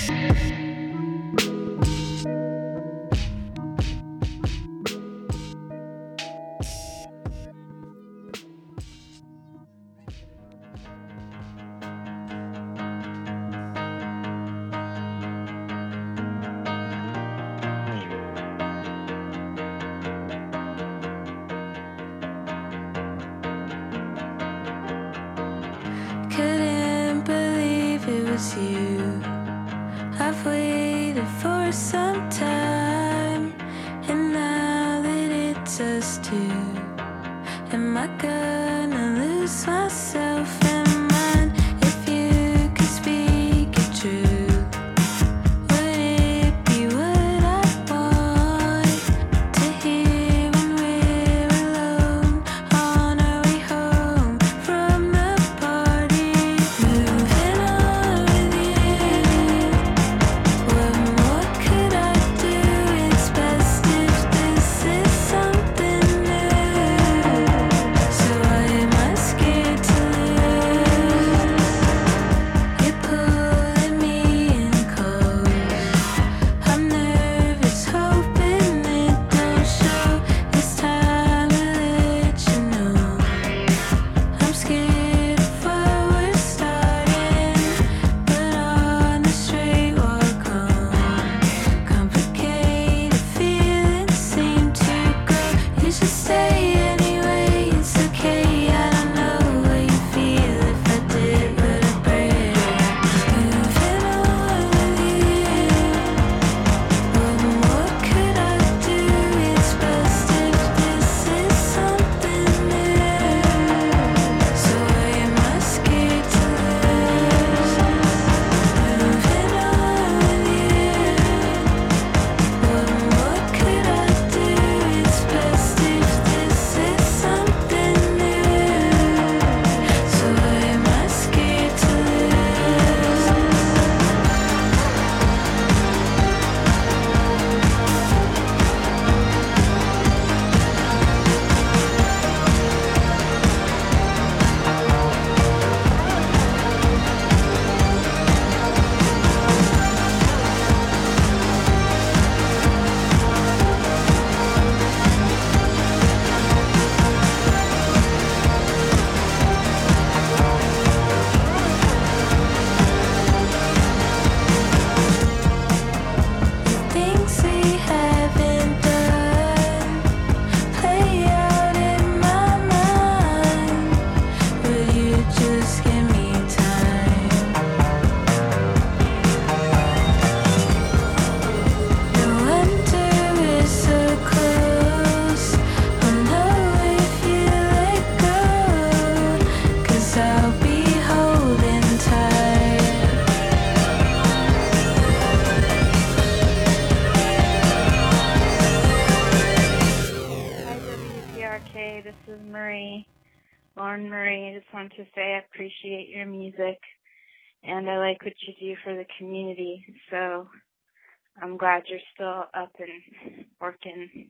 Speaker 22: Glad you're still up and working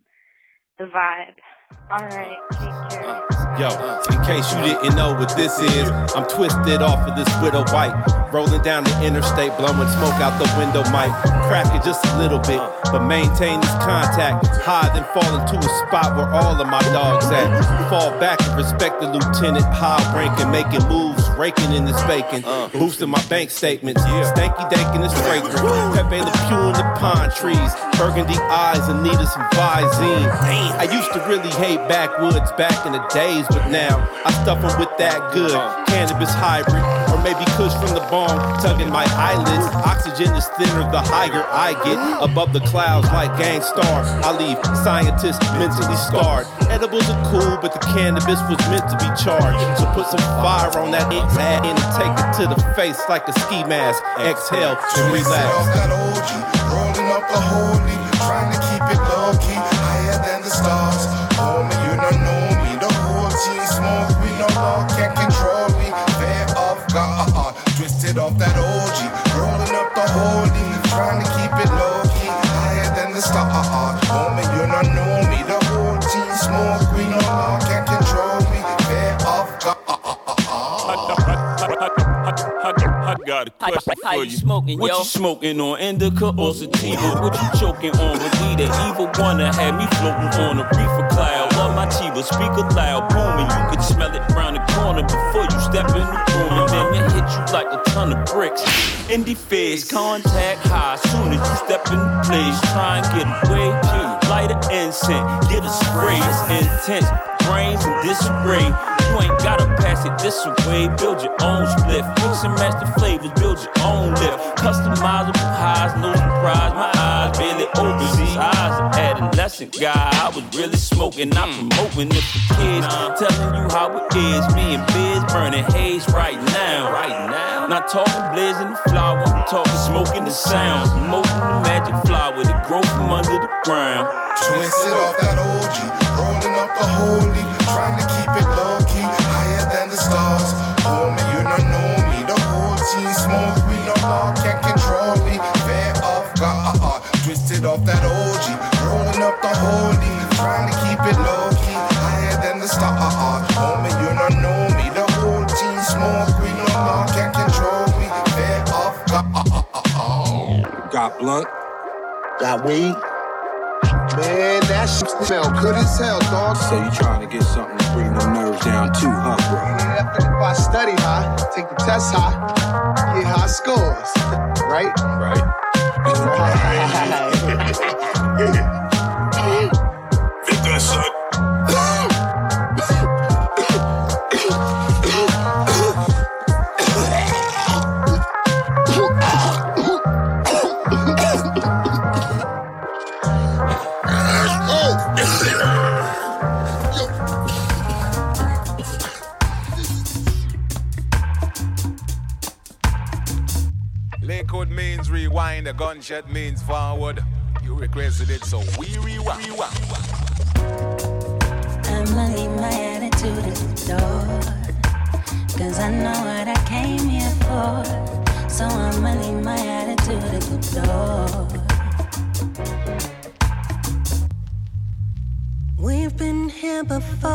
Speaker 22: the vibe.
Speaker 23: Yo, in case you didn't know what this is, I'm twisted off of this widow white. Rolling down the interstate, blowing smoke out the window, might crack it just a little bit. but maintain this contact. Hide and fall into a spot where all of my dogs at. Fall back and respect the lieutenant, high ranking, making moves, raking in this bacon, boosting my bank statements. Stanky dankin' is fragrant. Pepe Le Pew in the pine trees, burgundy eyes and need some Visine. I used to really hate backwoods back in the days, but now I stuff 'em with that good cannabis hybrid, or maybe kush from the bong, tugging my eyelids. Oxygen is thinner the higher I get above the clouds like Gang Starr. I leave scientists mentally scarred. Edibles are cool, but the cannabis was meant to be charged. So put some fire on that ad and take it to the face like a ski mask. Exhale and relax.
Speaker 8: Rolling up the holy, trying to keep it low key, law can't control me. Fear of God, twisted off that OG. Rolling up the holy, trying to keep it low key, higher than the stars. Homie, you don't know me. The whole team smoke, we no law can control me. Fair of
Speaker 24: I (laughs) got a question
Speaker 25: How
Speaker 24: for
Speaker 25: you
Speaker 24: you.
Speaker 25: smoking,
Speaker 24: what
Speaker 25: yo?
Speaker 24: you smoking on? Indica or sativa? What you choking on? Relita, either one that had me floating on a reefer cloud. Love my chiva, speaker loud, booming. You could smell it round the corner before you step in the room, and then it hit you like a ton of bricks. Indie feds, contact high. Soon as you step in the place, try and get away. Light an incense, get a spray. It's intense. Brains in disarray. You ain't gotta pass it this way. Build your own split. Mix and match the flavors. Build your own lift. Customizable highs, no surprise. My eyes barely open. See, eyes an adolescent guy. I was really smoking, not promoting it for kids. Telling you how it is. Me and Biz burning haze right now. Right now. Not talking blizz the flower. I'm talking smoking the sound. Promoting the magic flower that grow from under the ground.
Speaker 8: Twisted off that OG, rolling up the holy, trying to keep it low key, higher than the stars. Homie, you don't know me. The whole team smoke, we no law can control me. Fear of God, twisted off that OG, rolling up the holy, trying to keep it low key, higher than the stars. Homie, you don't know me. The whole team smoke, we no law can control me. Fear of God.
Speaker 26: Got blunt. Got weed. Man, that shit smell good as hell, dog. So you trying to get something to bring them nerves down too, huh, bro? Yeah, if I study high, take the test high, get high scores, (laughs) right? Right. (laughs) (laughs)
Speaker 27: a gunshot means forward. You requested it, so we rewind.
Speaker 17: I'ma leave my attitude at the door. Cause I know what I came here for. So I'ma leave my attitude at the door. We've been here before.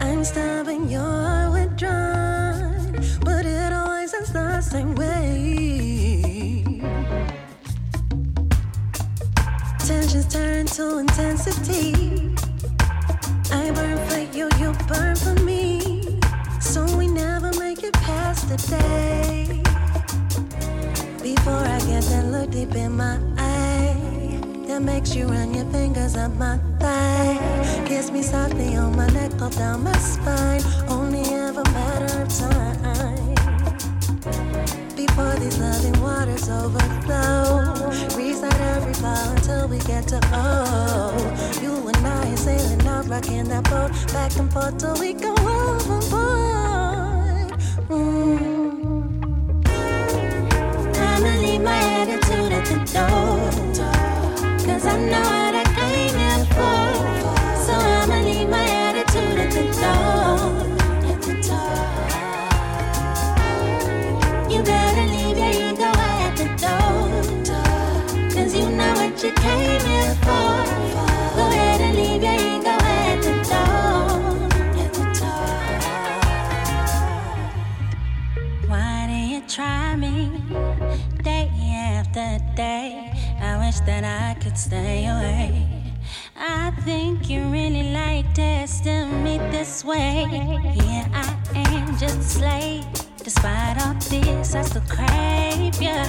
Speaker 17: I'm stubborn, you're withdrawn. But it always is the same way. Tensions turn to intensity. I burn for you, you burn for me. So we never make it past the day. Before I get that look deep in my eye, that makes you run your fingers up my thigh. Kiss me softly on my neck, all down my spine. Only ever matter of time. Before these loving waters overflow, reset every ball until we get to O. You and I are sailing out, rocking that boat back and forth till we go overboard. Mm. I'ma leave my attitude at the door. Cause I know what I came here for. So I'ma leave my attitude at the door. All this, I still cravia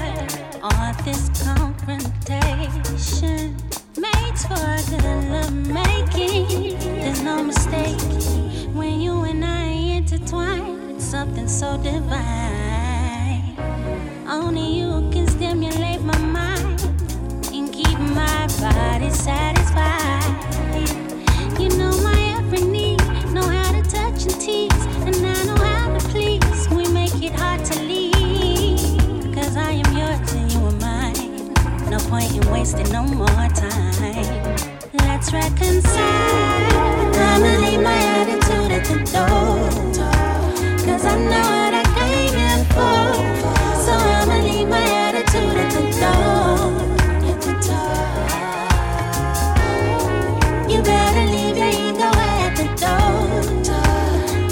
Speaker 17: on this confrontation wasting no more time. Let's reconcile. I'ma leave my attitude at the door, cause I know what I came in for. So I'ma leave my attitude at the door. You better leave your ego at the door.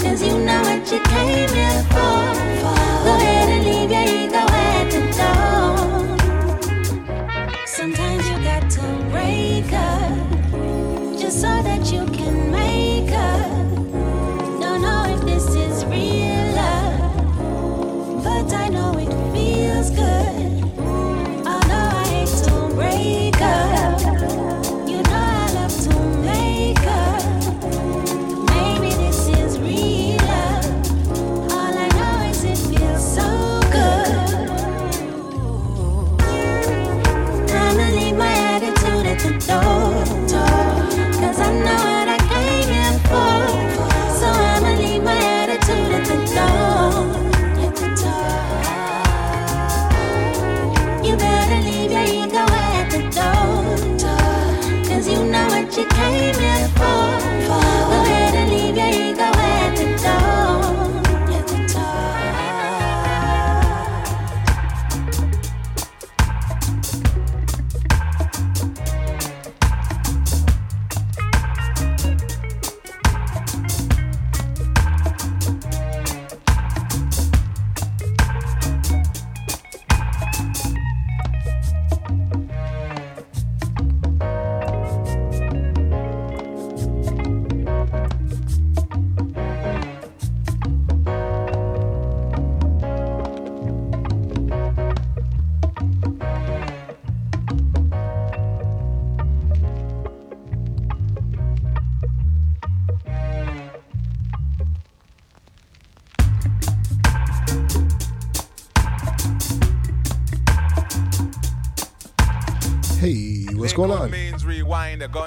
Speaker 17: Cause you know what you came here for.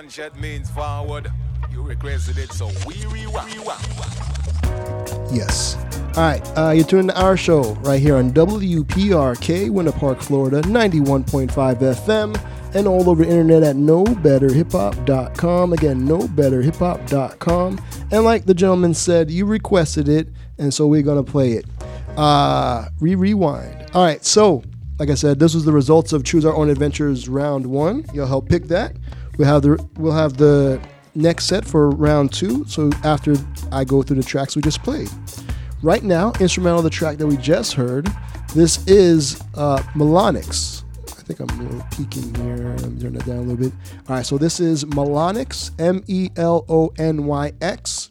Speaker 26: Gunshot means forward. You requested it, so we rewind.
Speaker 5: Yes. All right, uh, you're tuning to our show right here on WPRK, Winter Park, Florida, 91.5 FM, and all over the internet at knowbetterhiphop.com. Again, knowbetterhiphop.com. And like the gentleman said, you requested it, and so we're going to play it. Uh, re rewind. All right, so like I said, this was the results of Choose Our Own Adventures round one. You'll help pick that. We'll have the we'll have the next set for round two. So after I go through the tracks we just played. Right now, instrumental of the track that we just heard. This is uh, MELONYX. I think I'm a little peeking here. I'm turning that down a little bit. All right, so this is MELONYX, M E L O N Y X.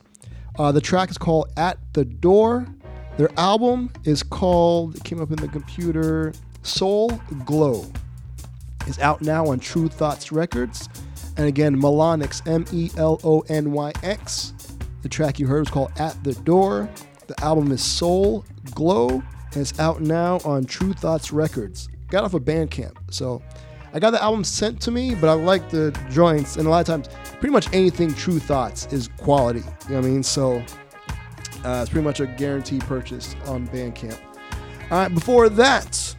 Speaker 5: Uh, the track is called At the Door. Their album is called, it came up in the computer, Soul Glow. It's out now on Tru Thoughts Records. And again, MELONYX, M E L O N Y X. The track you heard was called At the Door. The album is Soul Glow, and it's out now on Tru Thoughts Records. Got off of Bandcamp. So I got the album sent to me, but I like the joints, and a lot of times, pretty much anything Tru Thoughts is quality. You know what I mean? So uh, it's pretty much a guaranteed purchase on Bandcamp. All right, before that,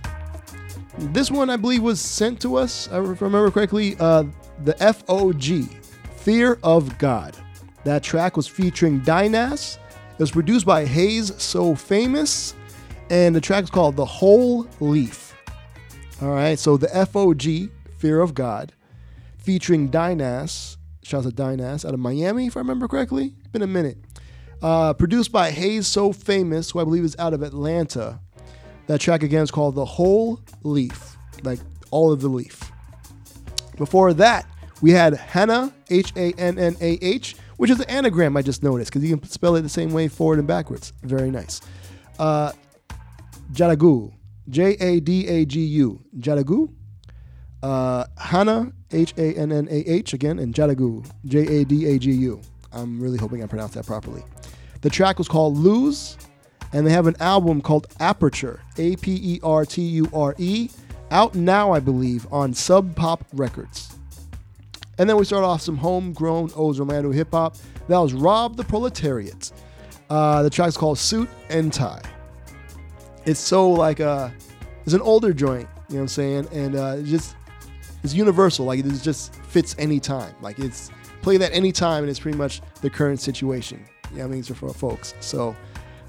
Speaker 5: this one I believe was sent to us, I remember correctly, uh, the FOG, Fear of God. That track was featuring Dynas. It was produced by Hayes So Famous, and the track is called The Whole Leaf. All right, so the FOG, Fear of God, featuring Dynas. Shouts out to Dynas out of Miami, if I remember correctly. Been a minute. Uh, produced by HazeSoFamous, who I believe is out of Atlanta. That track again is called The Whole Leaf, like all of the leaf. Before that, we had Hannah, H A N N A H, which is an anagram I just noticed because you can spell it the same way forward and backwards. Very nice. Uh, Jadagu, J A D A G U, Jadagu. Uh, Hannah, H A N N A H again, and Jadagu, J A D A G U. I'm really hoping I pronounced that properly. The track was called Lose, and they have an album called Aperture, A P E R T U R E, out now, I believe, on Sub Pop Records. And then we start off some homegrown O's Orlando hip hop. That was Rob the Proletariat. Uh, the track's called Suit and Tie. It's so like uh it's an older joint, you know what I'm saying? And uh just it's universal. Like it just fits any time. Like it's play that any time and it's pretty much the current situation. You know what I mean? For folks. So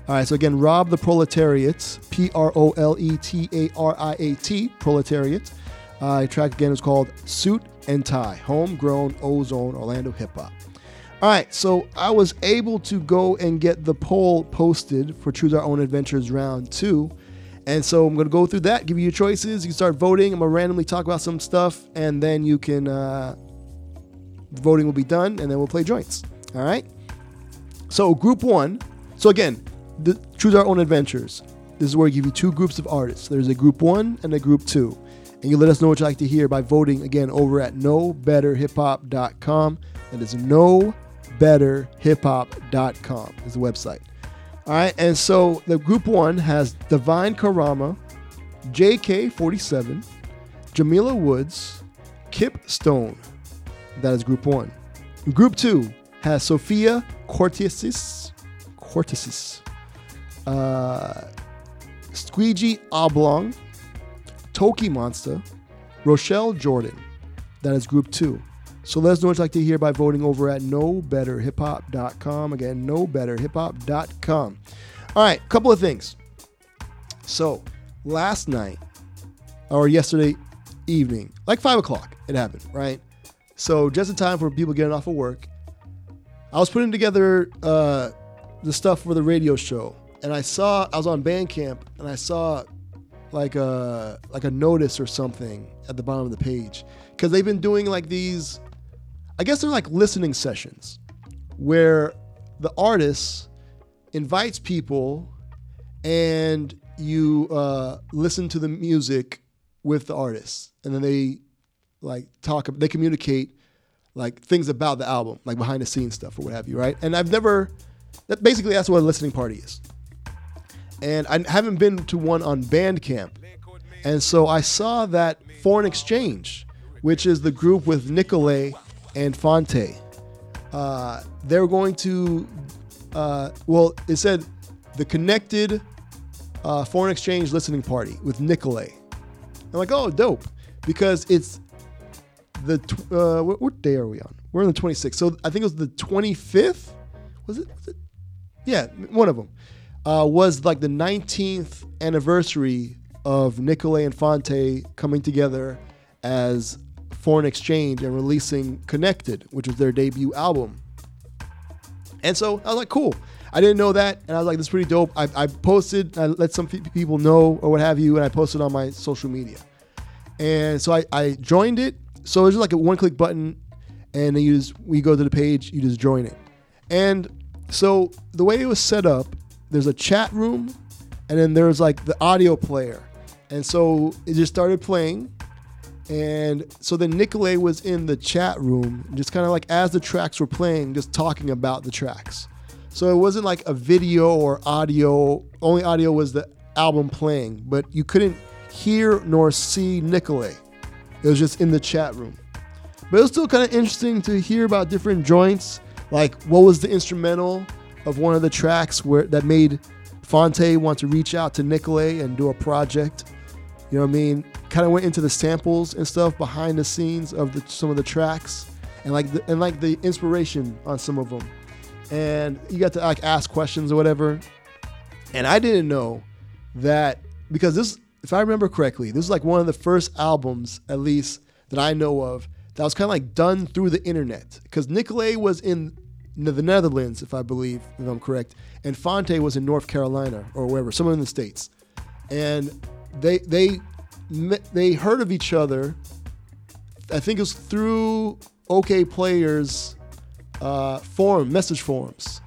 Speaker 5: all right, so again, Rob the Proletariat, P R O L E T A R I A T, Proletariat. Uh, track again is called Suit and Tie, Homegrown Ozone Orlando Hip Hop. All right, so I was able to go and get the poll posted for Choose Our Own Adventures round two. And so I'm going to go through that, give you your choices. You can start voting. I'm going to randomly talk about some stuff, and then you can, uh, voting will be done, and then we'll play joints. All right? So, group one. So, again, Choose Our Own Adventures. This is where we give you two groups of artists. There's a group one and a group two. And you let us know what you like to hear by voting again over at knowbetterhiphop.com. That is knowbetterhiphop.com is the website. All right, and so the group one has Devine Carama, JK47, Jamila Woods, Kipp Stone. That is group one. Group two has Sofia Kourtesis, Kourtesis, uh, Squeegee Oblong, Tokimonsta, Rochelle Jordan. That is group two. So let us know what you'd like to hear by voting over at knowbetterhiphop.com. Again, knowbetterhiphop.com. All right, couple of things. So last night, or yesterday evening, like five o'clock, it happened, right? So just in time for people getting off of work, I was putting together uh, the stuff for the radio show, and I saw I was on Bandcamp, and I saw like a like a notice or something at the bottom of the page. Because they've been doing like these i guess they're like listening sessions where the artist invites people and you uh, listen to the music with the artist. And then they like talk they communicate like things about the album like behind the scenes stuff or what have you right? And i've never that basically that's what a listening party is and I haven't been to one on Bandcamp. And so I saw that Foreign Exchange, which is the group with Nicolay and Phonte, uh, they're going to, uh, well, it said the Connected uh, Foreign Exchange Listening Party with Nicolay. I'm like, oh, dope, because it's the tw- uh, what, what day are we on? We're on the 26th, so I think it was the 25th. Was it? Was it? Yeah, one of them uh, was like the 19th anniversary of Nicolay and Phonte coming together as Foreign Exchange and releasing Connected, which was their debut album. And so I was like, cool. I didn't know that, and I was like, this is pretty dope. I, I posted, I let some people know or what have you, and I posted on my social media. And so I, I joined it. So it's just like a one click button, and then you just, we go to the page, you just join it. And so the way it was set up there's a chat room, and then there's like the audio player. And so it just started playing. And so then Nicolay was in the chat room, just kind of like as the tracks were playing, just talking about the tracks. So it wasn't like a video or audio, only audio was the album playing, but you couldn't hear nor see Nicolay. It was just in the chat room. But it was still kind of interesting to hear about different joints, like what was the instrumental of one of the tracks where that made Phonte want to reach out to Nicolay and do a project. You know what I mean? Kind of went into the samples and stuff behind the scenes of the, some of the tracks and like the, and like the inspiration on some of them. And you got to like ask questions or whatever. And I didn't know that because this, if I remember correctly, this is like one of the first albums, at least that I know of, that was kind of like done through the internet. Because Nicolay was in the Netherlands, if I believe, if I'm correct, and Phonte was in North Carolina or wherever, somewhere in the states, and they they they heard of each other I think it was through Okayplayers uh, forum message forums,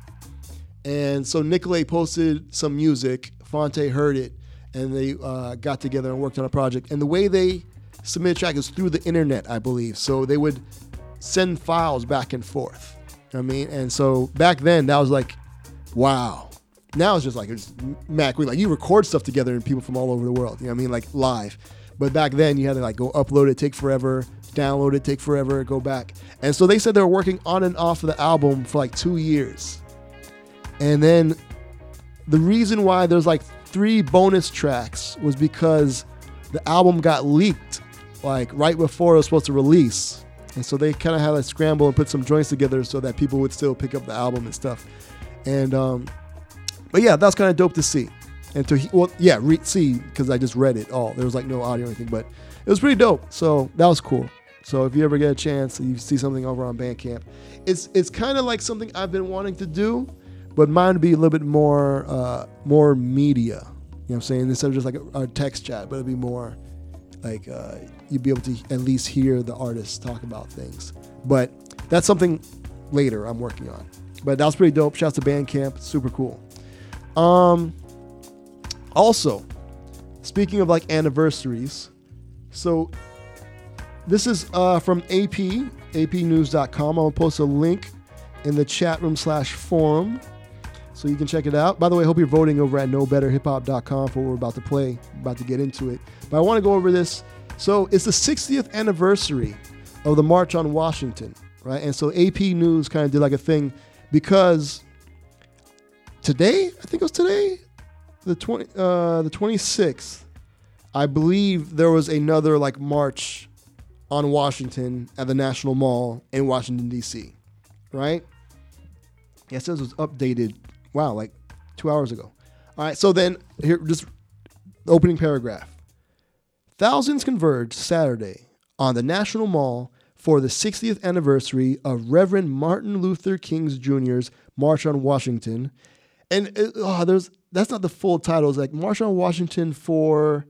Speaker 5: and so Nicolay posted some music. Phonte heard it, and they uh, got together and worked on a project. And the way they submitted track is through the internet, I believe. So they would send files back and forth. I mean, and so back then that was like, wow. Now it's just like it's Mac. We like you record stuff together and people from all over the world. You know what I mean? Like live. But back then you had to like go upload it, take forever, download it, take forever, go back. And so they said they were working on and off of the album for like two years. And then the reason why there's like three bonus tracks was because the album got leaked like right before it was supposed to release. And so they kind of had to scramble and put some joints together so that people would still pick up the album and stuff. And um, but yeah, that's kind of dope to see. And to well, yeah, re- see because I just read it all. There was like no audio or anything, but it was pretty dope. So that was cool. So if you ever get a chance, you see something over on Bandcamp, it's it's kind of like something I've been wanting to do, but mine would be a little bit more uh, more media. You know what I'm saying? Instead of just like a, a text chat, but it'd be more like uh, you'd be able to at least hear the artists talk about things. But that's something later I'm working on. But that was pretty dope. Shouts to Bandcamp, super cool. Um, also, speaking of like anniversaries, so this is uh, from AP, apnews.com. I'll post a link in the chat room slash forum so you can check it out. By the way, I hope you're voting over at knowbetterhiphop.com for what we're about to play, about to get into it. But I want to go over this. So it's the 60th anniversary of the March on Washington, right? And so AP News kind of did like a thing because today, I think it was today, the 20, uh, the 26th, I believe there was another like march on Washington at the National Mall in Washington D.C. Right? Says it was updated. Wow, like two hours ago. All right, so then here, just opening paragraph. Thousands converged Saturday on the National Mall for the 60th anniversary of Reverend Martin Luther King Jr.'s March on Washington. And it, oh, there's that's not the full title. It's like March on Washington for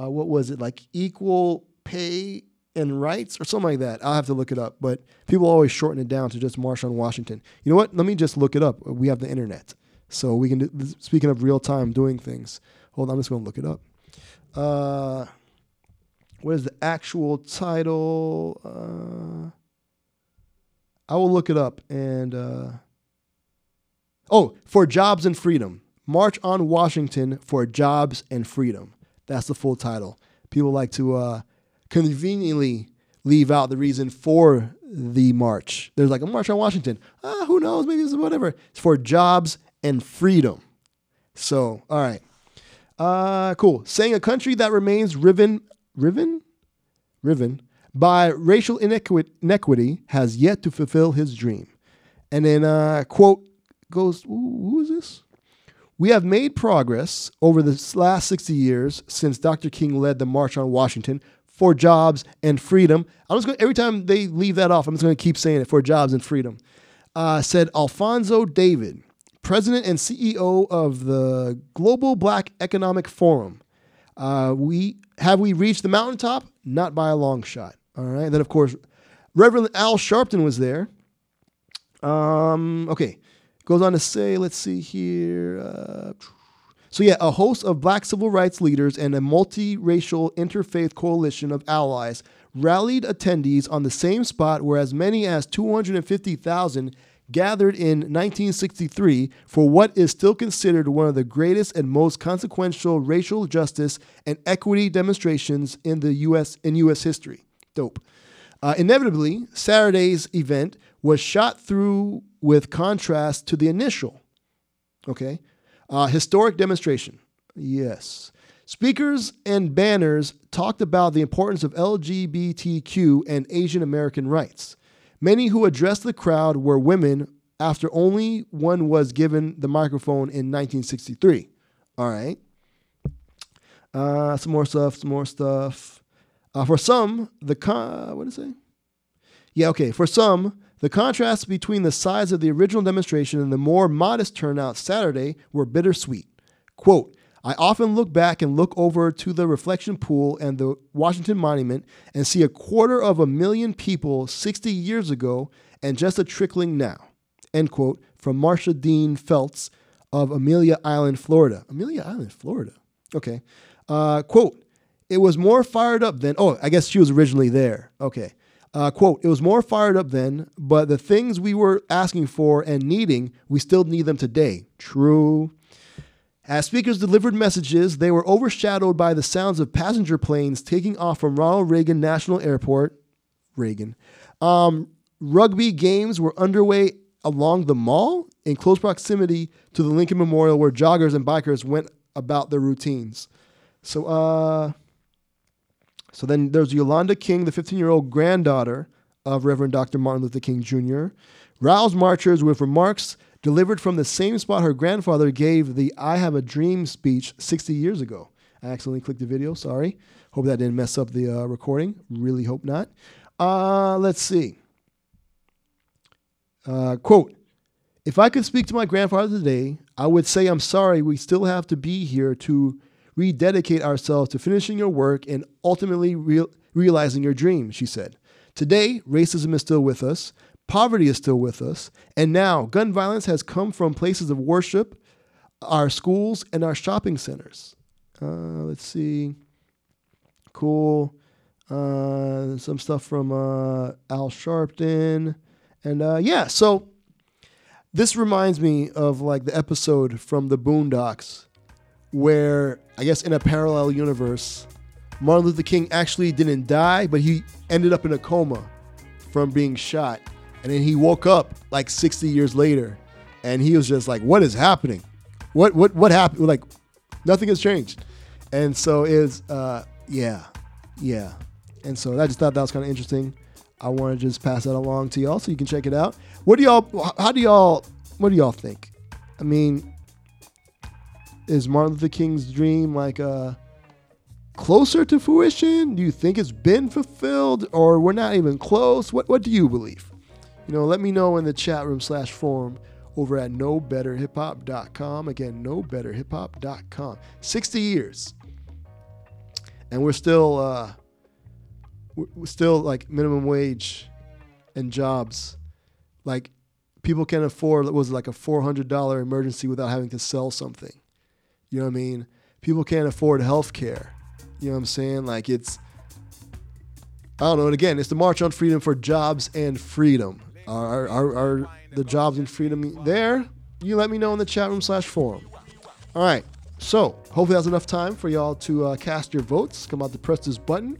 Speaker 5: uh, what was it like equal pay and rights or something like that. I'll have to look it up, but people always shorten it down to just March on Washington. You know what? Let me just look it up. We have the internet, so we can. Do, speaking of real time doing things, hold on. I'm just going to look it up. Uh, what is the actual title? Uh, I will look it up and. Uh, oh, for jobs and freedom. March on Washington for jobs and freedom. That's the full title. People like to uh, conveniently leave out the reason for the march. There's like a march on Washington. Ah, who knows? Maybe it's whatever. It's for jobs and freedom. So, all right. Uh, cool. Saying a country that remains riven, riven, riven by racial inequity, has yet to fulfill his dream. And then, uh, quote goes, who is this? We have made progress over the last 60 years since Dr. King led the March on Washington for jobs and freedom. I'm just going every time they leave that off, I'm just going to keep saying it for jobs and freedom. Uh, said Alfonso David, president and CEO of the Global Black Economic Forum. Uh, we have we reached the mountaintop? Not by a long shot. All right. Then of course, Reverend Al Sharpton was there. Um, okay. Goes on to say, let's see here. Uh, so, yeah, a host of black civil rights leaders and a multiracial interfaith coalition of allies rallied attendees on the same spot where as many as 250,000 gathered in 1963 for what is still considered one of the greatest and most consequential racial justice and equity demonstrations in the US in US history. Dope. Uh, inevitably, Saturday's event was shot through with contrast to the initial. Okay. Uh, historic demonstration. Yes. Speakers and banners talked about the importance of LGBTQ and Asian American rights. Many who addressed the crowd were women after only one was given the microphone in 1963. All right. Uh, some more stuff, some more stuff. Uh, for some, the con- what did it say? Yeah, okay. For some, the contrast between the size of the original demonstration and the more modest turnout Saturday were bittersweet. Quote, I often look back and look over to the reflection pool and the Washington Monument and see a quarter of a million people 60 years ago and just a trickling now. End quote from Marsha Dean Feltz of Amelia Island, Florida. Amelia Island, Florida. Okay. Uh, quote, it was more fired up then. Oh, I guess she was originally there. Okay. Uh, quote, it was more fired up then, but the things we were asking for and needing, we still need them today. True. As speakers delivered messages, they were overshadowed by the sounds of passenger planes taking off from Ronald Reagan National Airport. Reagan. Um, rugby games were underway along the mall in close proximity to the Lincoln Memorial, where joggers and bikers went about their routines. So, uh, so then there's Yolanda King, the 15 year old granddaughter of Reverend Dr. Martin Luther King Jr. Rouse marchers with remarks delivered from the same spot her grandfather gave the I Have a Dream speech 60 years ago. I accidentally clicked the video, sorry. Hope that didn't mess up the uh, recording. Really hope not. Uh, let's see. Uh, quote If I could speak to my grandfather today, I would say, I'm sorry, we still have to be here to rededicate ourselves to finishing your work and ultimately real, realizing your dream, she said. Today, racism is still with us, poverty is still with us, and now gun violence has come from places of worship, our schools, and our shopping centers. Uh, let's see. Cool. Uh, some stuff from uh, Al Sharpton. And uh, yeah, so this reminds me of like the episode from the Boondocks where I guess in a parallel universe, Martin Luther King actually didn't die, but he ended up in a coma from being shot. And then he woke up like 60 years later and he was just like, what is happening? What what what happened? Like nothing has changed. And so is uh yeah. Yeah. And so I just thought that was kind of interesting. I want to just pass that along to y'all so you can check it out. What do y'all how do y'all what do y'all think? I mean, is Martin Luther King's dream like uh closer to fruition? Do you think it's been fulfilled or we're not even close? What what do you believe? You know, let me know in the chat room slash forum over at knowbetterhiphop.com. Again, knowbetterhiphop.com. 60 years. And we're still uh we're still like minimum wage and jobs. Like people can afford what was it, like a four hundred dollar emergency without having to sell something. You know what I mean? People can't afford health care. You know what I'm saying? Like it's I don't know. And again, it's the March on Freedom for Jobs and Freedom. Are, are, the jobs and freedom there? You let me know in the chat room slash forum. All right. So hopefully that's enough time for y'all to uh, cast your votes. Come out to press this button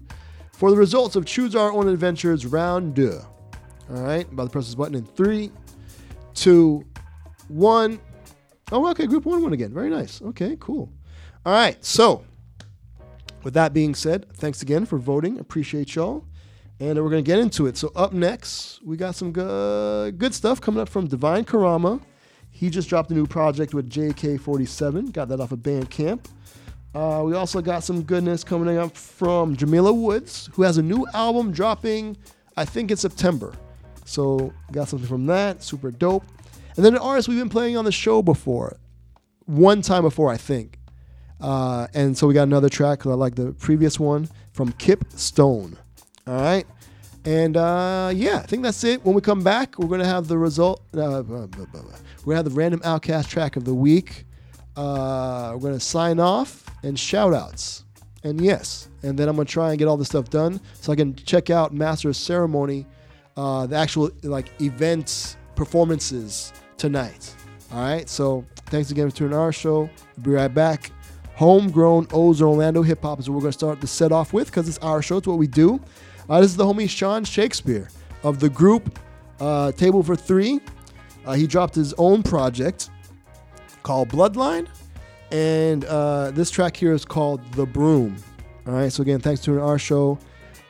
Speaker 5: for the results of Choose Our Own Adventures Round 2. All right. About to press this button in three, two, one. Oh, okay. Group one won again. Very nice. Okay, cool. All right. So with that being said, thanks again for voting. Appreciate y'all. And we're going to get into it. So, up next, we got some good, good stuff coming up from Devine Carama. He just dropped a new project with JK47. Got that off of Bandcamp. Uh, we also got some goodness coming up from Jamila Woods, who has a new album dropping, I think, in September. So, got something from that. Super dope. And then an artist we've been playing on the show before. One time before, I think. Uh, and so we got another track because I like the previous one from Kipp Stone. All right. And uh, yeah, I think that's it. When we come back, we're going to have the result. Uh, we're going to have the random OutKast track of the week. Uh, we're going to sign off and shout outs. And yes, and then I'm going to try and get all this stuff done so I can check out Master of Ceremony, uh, the actual like events, performances tonight. All right. So thanks again for tuning our show. We'll be right back. Homegrown O's Orlando hip hop is what we're going to start the set off with because it's our show. It's what we do. Uh, this is the homie Sean Shakespeare of the group uh, Table for Three. Uh, he dropped his own project called Bloodline, and uh, this track here is called The Broom. All right, so again, thanks to our show,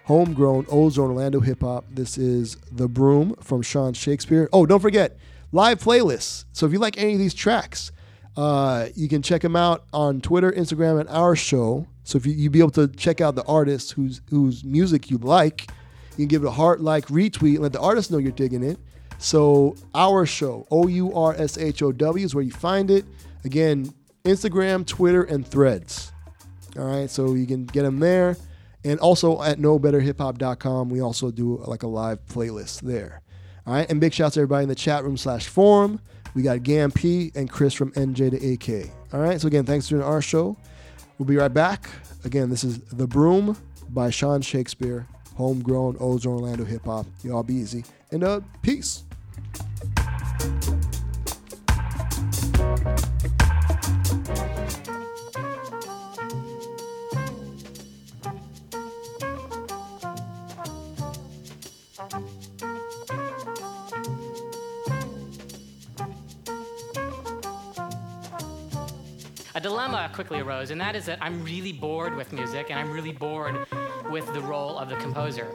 Speaker 5: Homegrown Ozone Orlando Hip Hop. This is The Broom from Sean Shakespeare. Oh, don't forget, live playlists. So if you like any of these tracks, uh, you can check them out on Twitter, Instagram, and our show. So if you you be able to check out the artist whose whose music you like, you can give it a heart, like, retweet, and let the artist know you're digging it. So our show, O U R S H O W, is where you find it. Again, Instagram, Twitter, and Threads. All right, so you can get them there. And also at knowbetterhiphop.com, we also do like a live playlist there. All right, and big shouts to everybody in the chat room slash forum. We got Gam P and Chris from NJ to AK. All right, so again, thanks for doing our show. We'll be right back. Again, this is The Broom by Sean Shakespeare, homegrown Ozone Orlando hip hop. Y'all be easy. And uh, peace.
Speaker 28: Dilemma quickly arose, and that is that I'm really bored with music and I'm really bored with the role of the composer.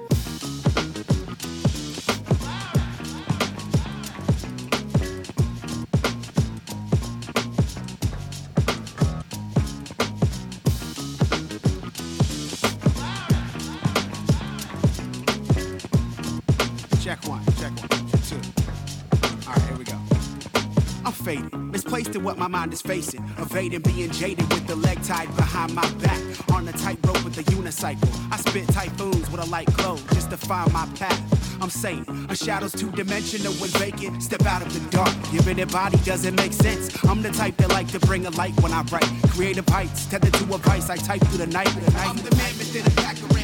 Speaker 29: In what my mind is facing. Evading being jaded with the leg tied behind my back. On a tightrope with a unicycle. I spit typhoons with a light glow just to find my path. I'm saying a shadow's two dimensional when vacant. Step out of the dark, giving it body doesn't make sense. I'm the type that like to bring a light when I write. Creative heights, tethered to a vice, I type through the night. I'm the man within a pack of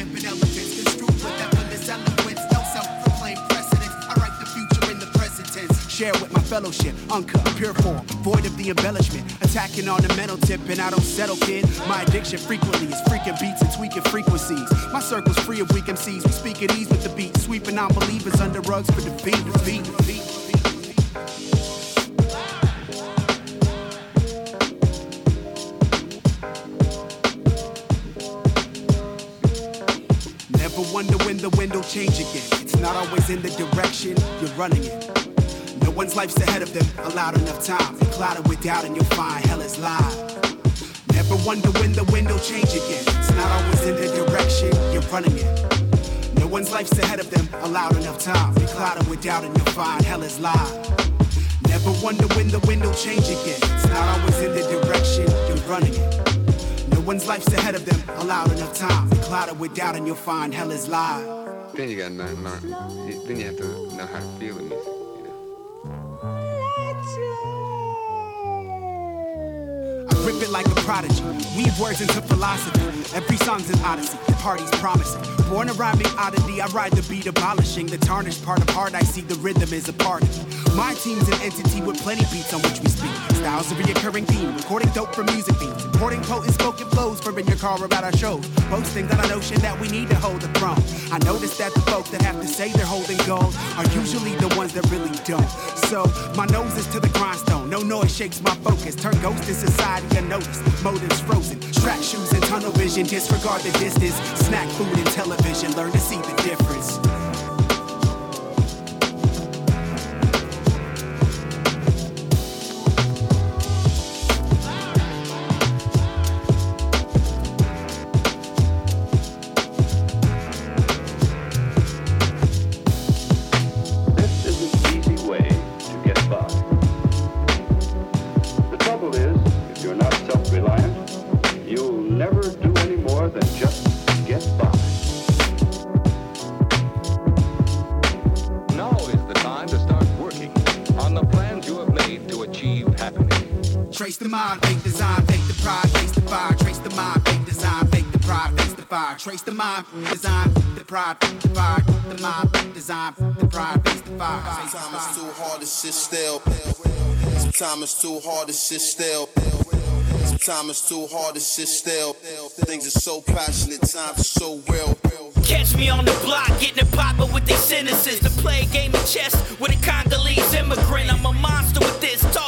Speaker 29: Share with my fellowship, uncut, pure form, void of the embellishment. Attacking on the mental tip, and I don't settle, kid. My addiction frequently is freaking beats and tweaking frequencies. My circle's free of weak MCs. We speak at ease with the beat, sweeping non-believers under rugs for defeat. defeat, defeat. Never wonder when the wind will change again. It's not always in the direction you're running in. One's life's ahead of them, allowed enough time. Be clouded with doubt and you'll find hell is live. Never wonder when the wind will change again. It's not always in the direction you're running in. No one's life's ahead of them, allowed enough time. Be clouded with doubt and you'll find hell is live. Never wonder when the wind will change again. It's not always in the direction you're running in. No one's life's ahead of them, allowed enough time. Be clouded with doubt and you'll find hell is live.
Speaker 30: Then you learn, learn. Then you have to know how to feel the music.
Speaker 29: I rip it like a prodigy. Weave words into philosophy. Every song's an odyssey. The party's promising. Born a rhyming oddity, I ride the beat abolishing the tarnished part of heart. I see the rhythm is a part of. My team's an entity with plenty beats on which we speak. Styles a reoccurring theme. Recording dope for music themes. Importing potent spoken flows for in your car about our shows. Boasting on a notion that we need to hold the throne. I notice that the folks that have to say they're holding gold are usually the ones that really don't. So my nose is to the grindstone. No noise shakes my focus. Turn ghost in society unnoticed. Motives frozen. Track shoes and tunnel vision. Disregard the distance. Snack food and television. Learn to see the difference. Trace the mind, design, the pride, the fire. The mind, design, the pride, face the fire.
Speaker 8: Sometimes it's too hard to sit still. Sometimes it's too hard to sit still. Sometimes it's too hard to sit still. Things are so passionate, times are so real.
Speaker 31: Catch me on the block, getting it poppin' with they sentences. To play a game of chess with a Congolese immigrant. I'm a monster with this, talk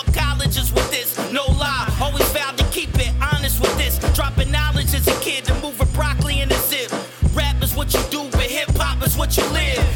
Speaker 31: what you live.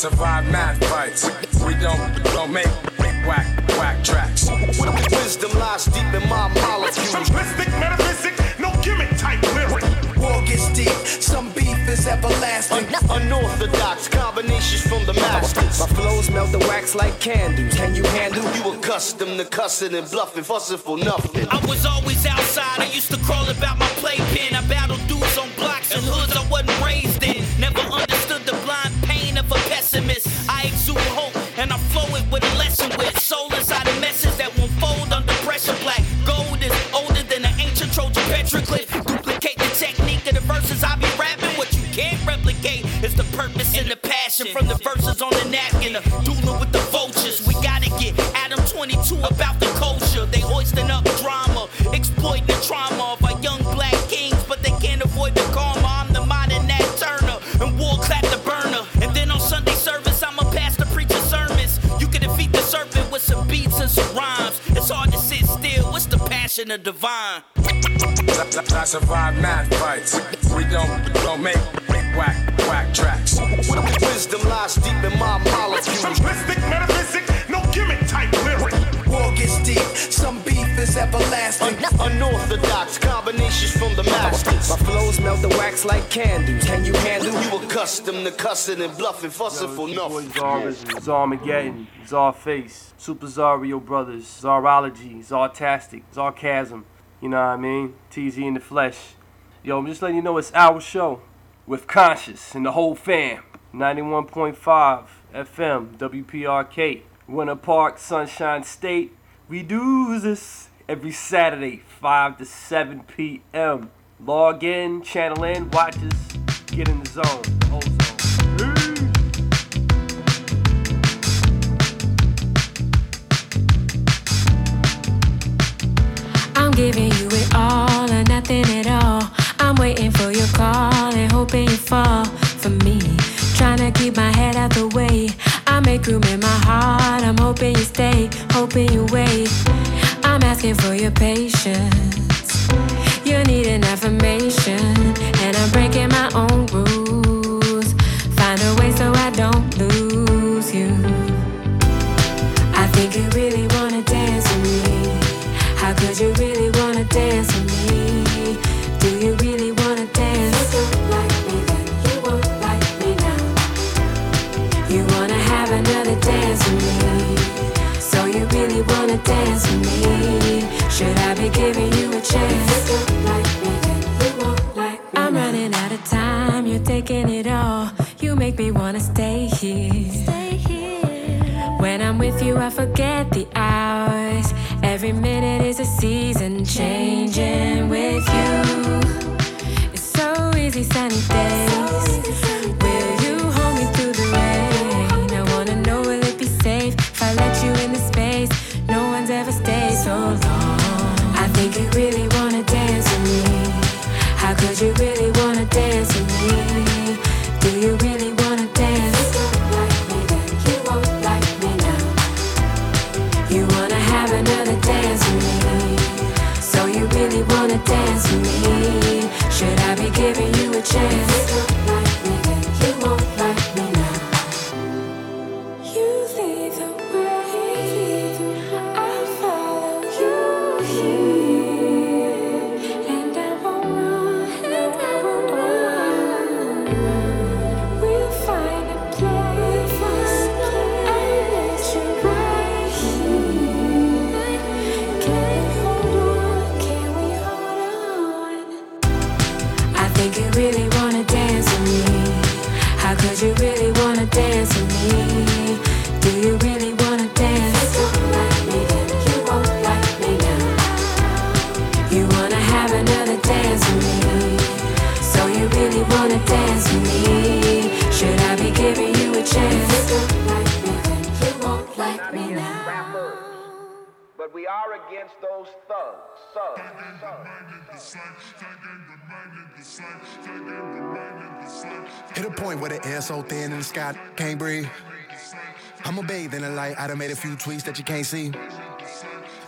Speaker 26: Survive math fights. We don't, don't make whack, whack tracks.
Speaker 32: Wisdom lies deep in my molecules.
Speaker 33: Simplistic metaphysic, no gimmick type lyric.
Speaker 32: War gets deep, some beef is everlasting.
Speaker 31: Unorthodox combinations from the masters.
Speaker 32: My flows melt the wax like candles. Can you handle?
Speaker 31: You accustomed to cussing and bluffing, fussing for nothing. I was always outside. I used to crawl about my playpen. I
Speaker 26: survive math fights. We don't, don't make whack, whack tracks.
Speaker 32: Wisdom lies deep in my molecules.
Speaker 33: Simplistic metaphysic, no gimmick type lyric.
Speaker 32: War gets deep, some beef is everlasting.
Speaker 31: Unorthodox combinations from the masters.
Speaker 32: My flows melt the wax like candles. Can you handle?
Speaker 31: You accustomed to cussing and bluffing, fussing for nothing.
Speaker 34: Czar's, Zarmageddon, Zarface, Super Zario Brothers, Zarology, Zartastic, Zarcasm. You know what I mean? TZ in the flesh. Yo, I'm just letting you know it's our show with conshus and the whole fam. 91.5 FM, WPRK, Winter Park, Sunshine State. We do this every Saturday, 5 to 7 p.m. Log in, channel in, watch us, get in the zone. The whole zone.
Speaker 19: Giving you it all or nothing at all. I'm waiting for your call and hoping you fall for me. Trying to keep my head out the way. I make room in my heart. I'm hoping you stay, hoping you wait. I'm asking for your patience. You need an affirmation, and I'm breaking my own rules. Should I be giving you a chance? You don't like me then, you won't like me I'm running out of time, you're taking it all. You make me wanna stay here. Stay here. When I'm with you, I forget the
Speaker 8: Hit a point where the air so thin and the sky can't breathe. I'ma bathe in the light. I done made a few tweets that you can't see.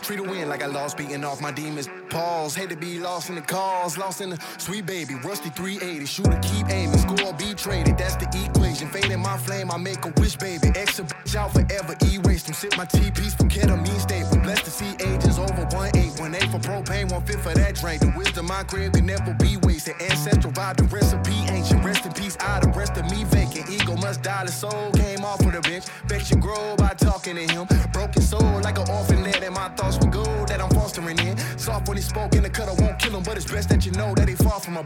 Speaker 8: Treat a win like I lost, beating off my demons. Pause, hate to be lost in the cause, lost in the sweet baby. Rusty 380, shooter, keep aiming, score, be traded. That's the equation. Fading my flame, I make a wish, baby. Extra bitch out forever, erase them. Sip my piece from ketamine state. Blessed to see ages over 1 8, 1 8 for propane, 1 5 for that drink. The wisdom I crib can never be wasted. Ancestral vibe, the recipe ancient. Rest in peace, I the rest of me vacant. Ego must die, the soul came off of the bench. Your grow by talking to him. Broken soul like an orphan led, and my thoughts were gold that I'm fostering in. Soft when he spoke in the cut, I won't kill him, but it's best that you know that he far from a.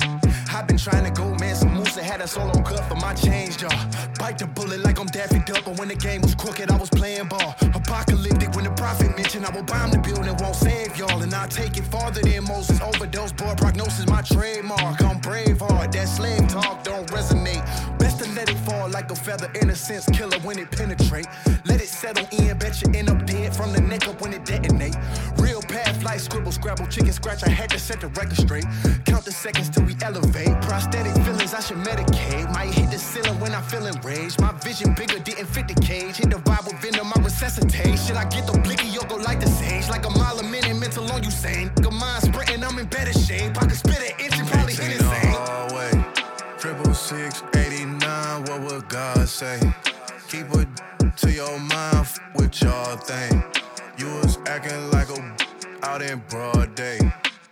Speaker 8: I've been trying to go, man. Some Musa had a solo cut for my change, y'all. Bite the bullet like I'm Daffy Duck, but when the game was crooked, I was playing ball. Apocalyptic when the prophet mentioned I will bomb the building, won't save y'all, and I take it farther than Moses. Overdose, boy, prognosis my trademark. I'm brave hard, that slave talk don't resonate. Fall like a feather, innocence killer when it penetrate. Let it settle in, bet you end up dead from the neck up when it detonate. Real path, like scribble, scrabble, chicken scratch. I had to set the record straight. Count the seconds till we elevate. Prosthetic feelings, I should medicate. Might hit the ceiling when I feel enraged. My vision bigger, didn't fit the cage. Hit the vibe with venom, I resuscitate. Should I get the blicky, you'll go like the sage. Like a mile a minute, mental on you sane. Nigga mind sprinting, I'm in better shape. I can spit an inch and probably hit it same. Triple six eighty nine. What would God say? Keep it to your mind. F- what y'all think? You was acting like a out in broad day.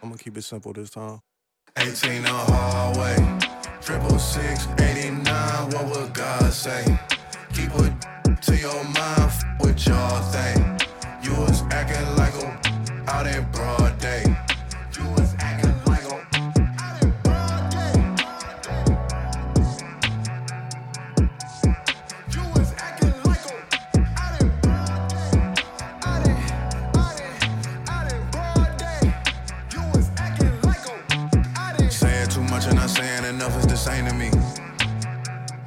Speaker 8: I'm gonna keep it simple this time. 18 the hallway. Triple six eighty nine. What would God say? Keep it to your mind. F- what y'all think? You was acting like a out in broad day.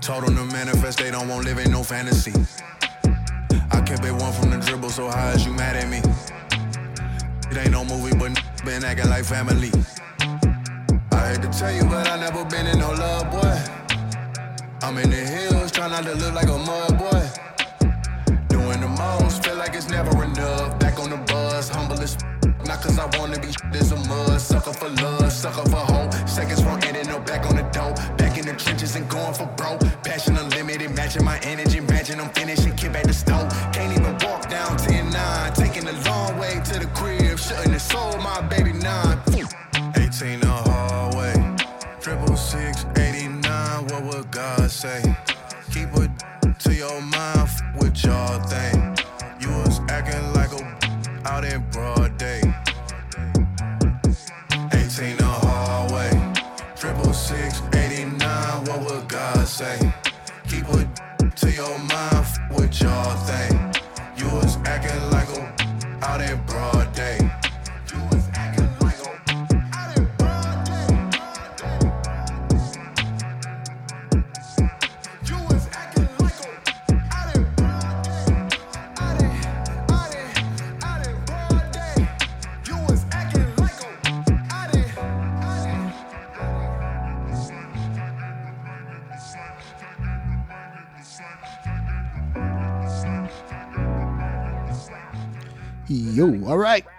Speaker 8: Told them to manifest, they don't want live in no fantasy. I kept it one from the dribble, so how is you mad at me? It ain't no movie, but been acting like family. I hate to tell you, but I never been in no love, boy. I'm in the hills, trying not to look like a mud boy. Doing the most, feel like it's never enough. Back on the bus, humble as not cause I wanna be there's a mud. Sucker for love, sucker for hope. Seconds from ending up back on the dope. Back in the trenches and going for broke. Energy. Imagine I'm finishing, kick back the stove. Can't even walk down 10 9. Taking the long way to the crib. Shouldn't have sold my baby nine. 18 the hallway. Triple six eighty nine. What would God say? Keep it to your mind. What y'all think?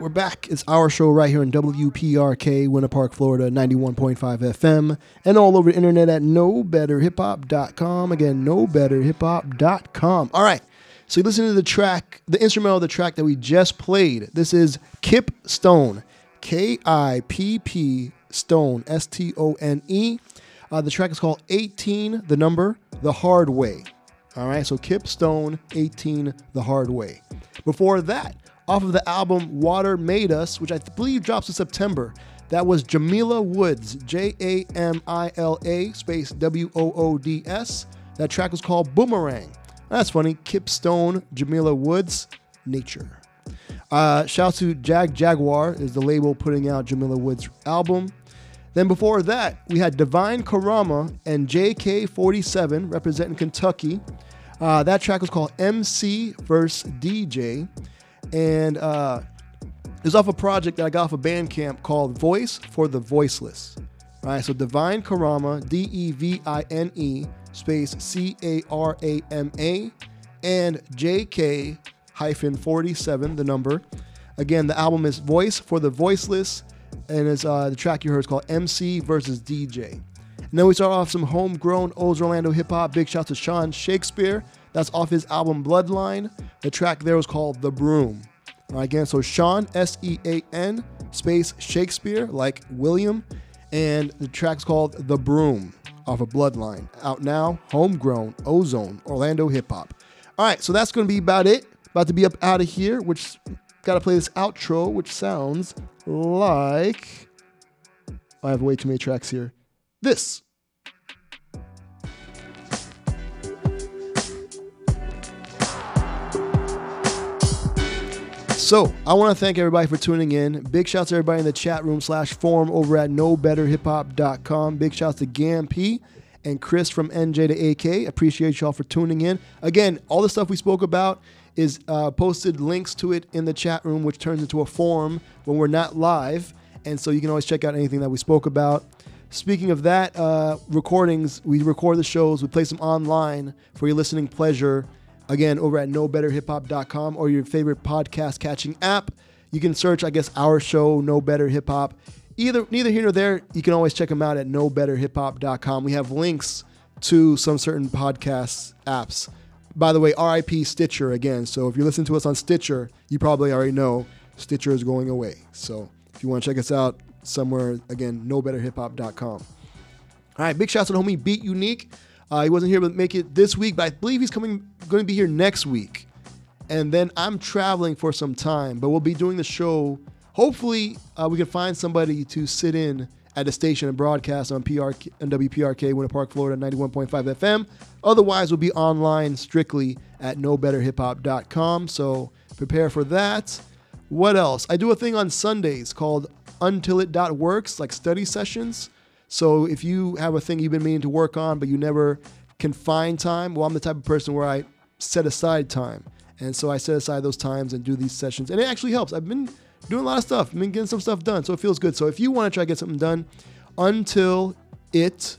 Speaker 5: We're back. It's our show right here on WPRK, Winter Park, Florida, 91.5 FM, and all over the internet at knowbetterhiphop.com. Again, knowbetterhiphop.com. All right, so you listen to the track, the instrumental of the track that we just played. This is Kipp Stone, K I P P Stone, S T O N E. Uh, the track is called 18, the number, The Hard Way. All right, so Kipp Stone, 18, The Hard Way. Before that, off of the album Water Made Us, which I believe drops in September, that was Jamila Woods, J A M I L A space W O O D S. That track was called Boomerang. That's funny. Kipp Stone, Jamila Woods, Nature. Uh, shout to Jagjaguwar is the label putting out Jamila Woods' album. Then before that, we had Devine Carama and JK47 representing Kentucky. Uh, that track was called MC vs. DJ. And uh, it was off a project that I got off of Bandcamp called Voice for the Voiceless. All right, so Devine Carama, D E V I N E, space C A R A M A, and JK hyphen 47, the number. Again, the album is Voice for the Voiceless, and it's, uh, the track you heard is called MC versus DJ. And then we start off some homegrown O's Orlando hip hop. Big shout to Sean Shakespeare. That's off his album Bloodline. The track there was called The Broom. All right, again, so Sean, S E A N, space Shakespeare, like William. And the track's called The Broom off of Bloodline. Out now, homegrown, ozone, Orlando hip hop. All right, so that's going to be about it. About to be up out of here, which got to play this outro, which sounds like. I have way too many tracks here. This. So I want to thank everybody for tuning in. Big shouts to everybody in the chat room slash forum over at knowbetterhiphop.com. Big shouts to Gam P and Chris from NJ to AK. Appreciate y'all for tuning in. Again, all the stuff we spoke about is uh, posted links to it in the chat room, which turns into a forum when we're not live. And so you can always check out anything that we spoke about. Speaking of that, uh, recordings, we record the shows, we place them online for your listening pleasure. Again, over at knowbetterhiphop.com or your favorite podcast catching app. You can search, I guess, our show, No Better Hip Hop. Either neither here nor there, you can always check them out at knowbetterhiphop.com. We have links to some certain podcast apps. By the way, RIP Stitcher again. So if you're listening to us on Stitcher, you probably already know Stitcher is going away. So if you want to check us out somewhere, again, knowbetterhiphop.com. All right, big shout out to the homie Beet Unique. Uh, he wasn't here to make it this week, but I believe he's coming, going to be here next week. And then I'm traveling for some time, but we'll be doing the show. Hopefully, uh, we can find somebody to sit in at the station and broadcast on PR and WPRK Winter Park, Florida, 91.5 FM. Otherwise, we'll be online strictly at knowbetterhiphop.com. So prepare for that. What else? I do a thing on Sundays called Until It Works, like study sessions. So if you have a thing you've been meaning to work on, but you never can find time, well, I'm the type of person where I set aside time. And so I set aside those times and do these sessions. And it actually helps. I've been doing a lot of stuff. I've been getting some stuff done. So it feels good. So if you want to try to get something done, until it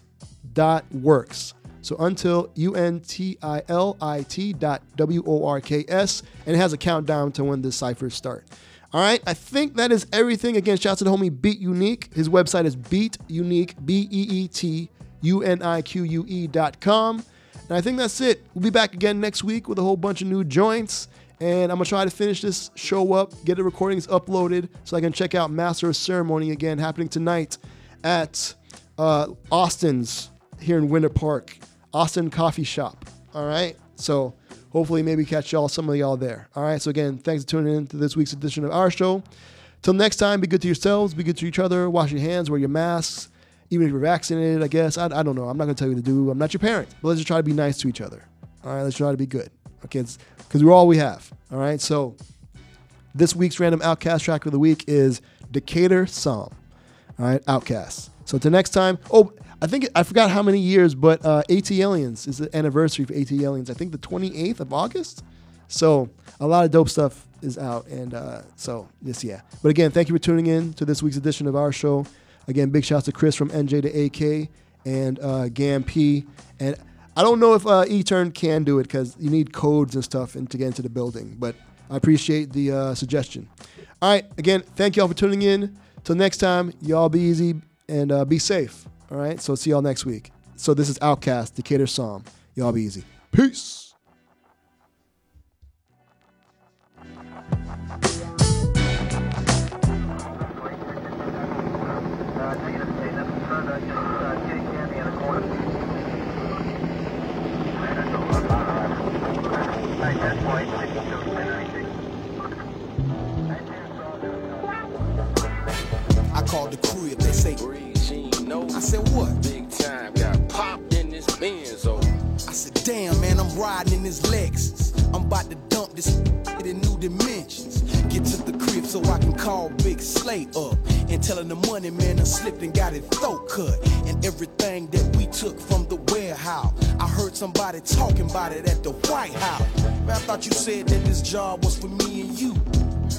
Speaker 5: dot works. So until U N T I L I T dot W O R K S. And it has a countdown to when the ciphers start. All right, I think that is everything. Again, shout out to the homie Beet Unique. His website is Beet Unique, B E E T U N I Q U E dot com. And I think that's it. We'll be back again next week with a whole bunch of new joints. And I'm going to try to finish this show up, get the recordings uploaded so I can check out Master of Ceremony again, happening tonight at uh, Austin's here in Winter Park, Austin Coffee Shop. All right. So hopefully, maybe catch y'all, some of y'all there. All right. So, again, thanks for tuning in to this week's edition of our show. Till next time, be good to yourselves, be good to each other, wash your hands, wear your masks, even if you're vaccinated, I guess. I, I don't know. I'm not going to tell you to do. I'm not your parent, but let's just try to be nice to each other. All right. Let's try to be good. Okay. Because we're all we have. All right. So, this week's random OutKast track of the week is Decatur Psalm. All right. OutKast. So, till next time. Oh, I think I forgot how many years, but uh, ATLiens is the anniversary for ATLiens. I think the 28th of August. So a lot of dope stuff is out, and uh, so this yeah. But again, thank you for tuning in to this week's edition of our show. Again, big shouts to Chris from NJ to AK and uh, Gam P. And I don't know if uh, E-Turn can do it because you need codes and stuff and to get into the building. But I appreciate the uh, suggestion. All right, again, thank y'all for tuning in. Till next time, y'all be easy and uh, be safe. All right. So see y'all next week. So this is OutKast, Decatur Psalm. Y'all be easy. Peace.
Speaker 32: I called the crib, they say, I said, what?
Speaker 26: Big time, got popped in this Benz, oh.
Speaker 32: I said, damn, man, I'm riding in this Lexus. I'm about to dump this in new dimensions. Get to the crib so I can call Big Slate up and tell him the money man I slipped and got his throat cut. And everything that we took from the warehouse. I heard somebody talking about it at the White House. Man, I thought you said that this job was for me and you.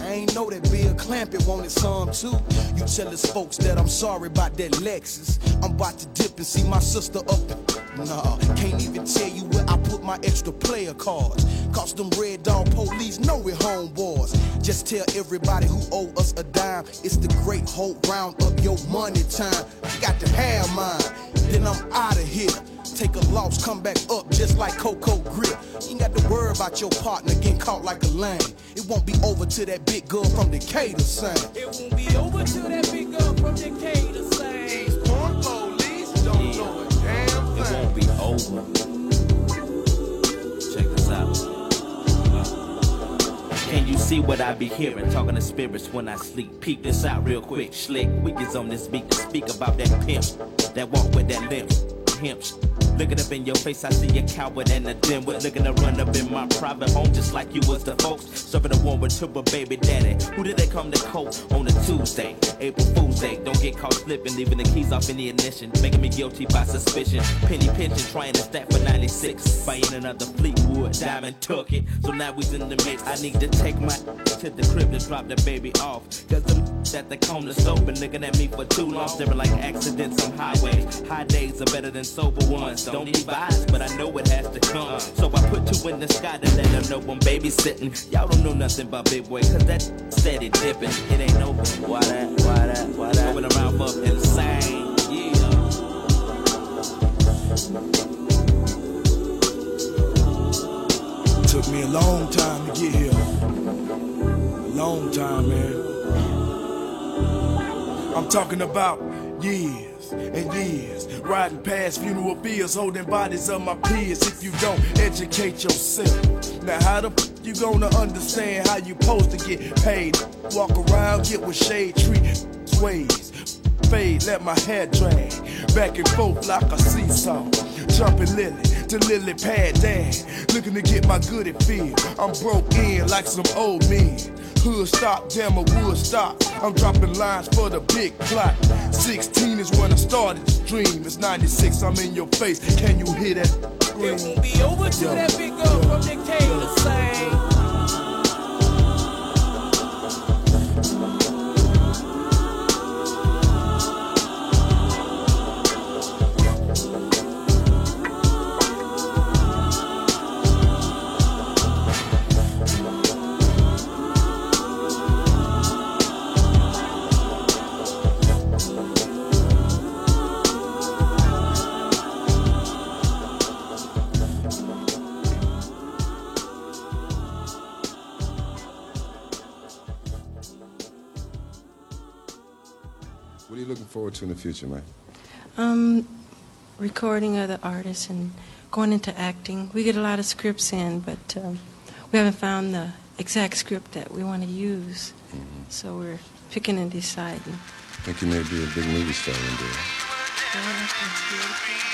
Speaker 32: I ain't know that Bill Clampett wanted some too. You tell his folks that I'm sorry about that Lexus. I'm about to dip and see my sister up (laughs)
Speaker 8: Nah, can't even tell you where I put my extra player cards. Cause them red dog police know we homeboys. Just tell everybody who owe us a dime. It's the great hope round up your money time. You got to have mine. Then I'm out of here. Take a loss, come back up just like Coco Grip. You ain't got to worry about your partner getting caught like a lame. It won't be over till that big girl from Decatur sing.
Speaker 35: It won't be over till that big girl from Decatur sing. These porn police don't know a damn
Speaker 24: It won't be over. Check this out. Can you see what I be hearing? Talking to spirits when I sleep. Peep this out real quick. Slick wickets on this beat to speak about that pimp. That walk with that limp. Pimp. Looking up in your face, I see a coward and a dimwit. Looking to run up in my private home just like you was the folks. Serving a woman to a baby daddy. Who did they come to court on a Tuesday? April Fool's Day. Don't get caught slipping, leaving the keys off in the ignition. Making me guilty by suspicion. Penny pinching, trying to stack for 96. Buying another Fleetwood, diamond took it. So now we's in the mix. I need to take my to the crib to drop the baby off. Cause them at the corner soap been looking at me for too long. Staring like accidents on highways. High days are better than sober ones. Don't need vibes, but I know it has to come. So I put two in the sky to let them know I'm babysitting. Y'all don't know nothing about big boy, cause that steady dipping. It ain't over. Why that? Why that? Why that? Going around up insane. Yeah.
Speaker 8: Took me a long time to get here. A long time, man. I'm talking about and years. Riding past funeral bills, holding bodies of my peers. If you don't educate yourself, now how the f- you gonna understand how you supposed to get paid? Walk around, get with shade tree ways. Fade, let my hair drag back and forth like a seesaw. Jumping lily to lily pad down, looking to get my goodie feel. I'm broke in like some old men. Hood stop, damn a wood stop. I'm dropping lines for the big clock. 16 is when I started this dream. It's 96, I'm in your face. Can you hear that?
Speaker 35: It won't be over till that big girl from Decatur sing.
Speaker 36: What forward to in the future, man?
Speaker 37: Um, recording other artists and going into acting. We get a lot of scripts in, but um, we haven't found the exact script that we want to use. So we're picking and deciding.
Speaker 36: I think you may be a big movie star one day.
Speaker 37: Yeah, that's good.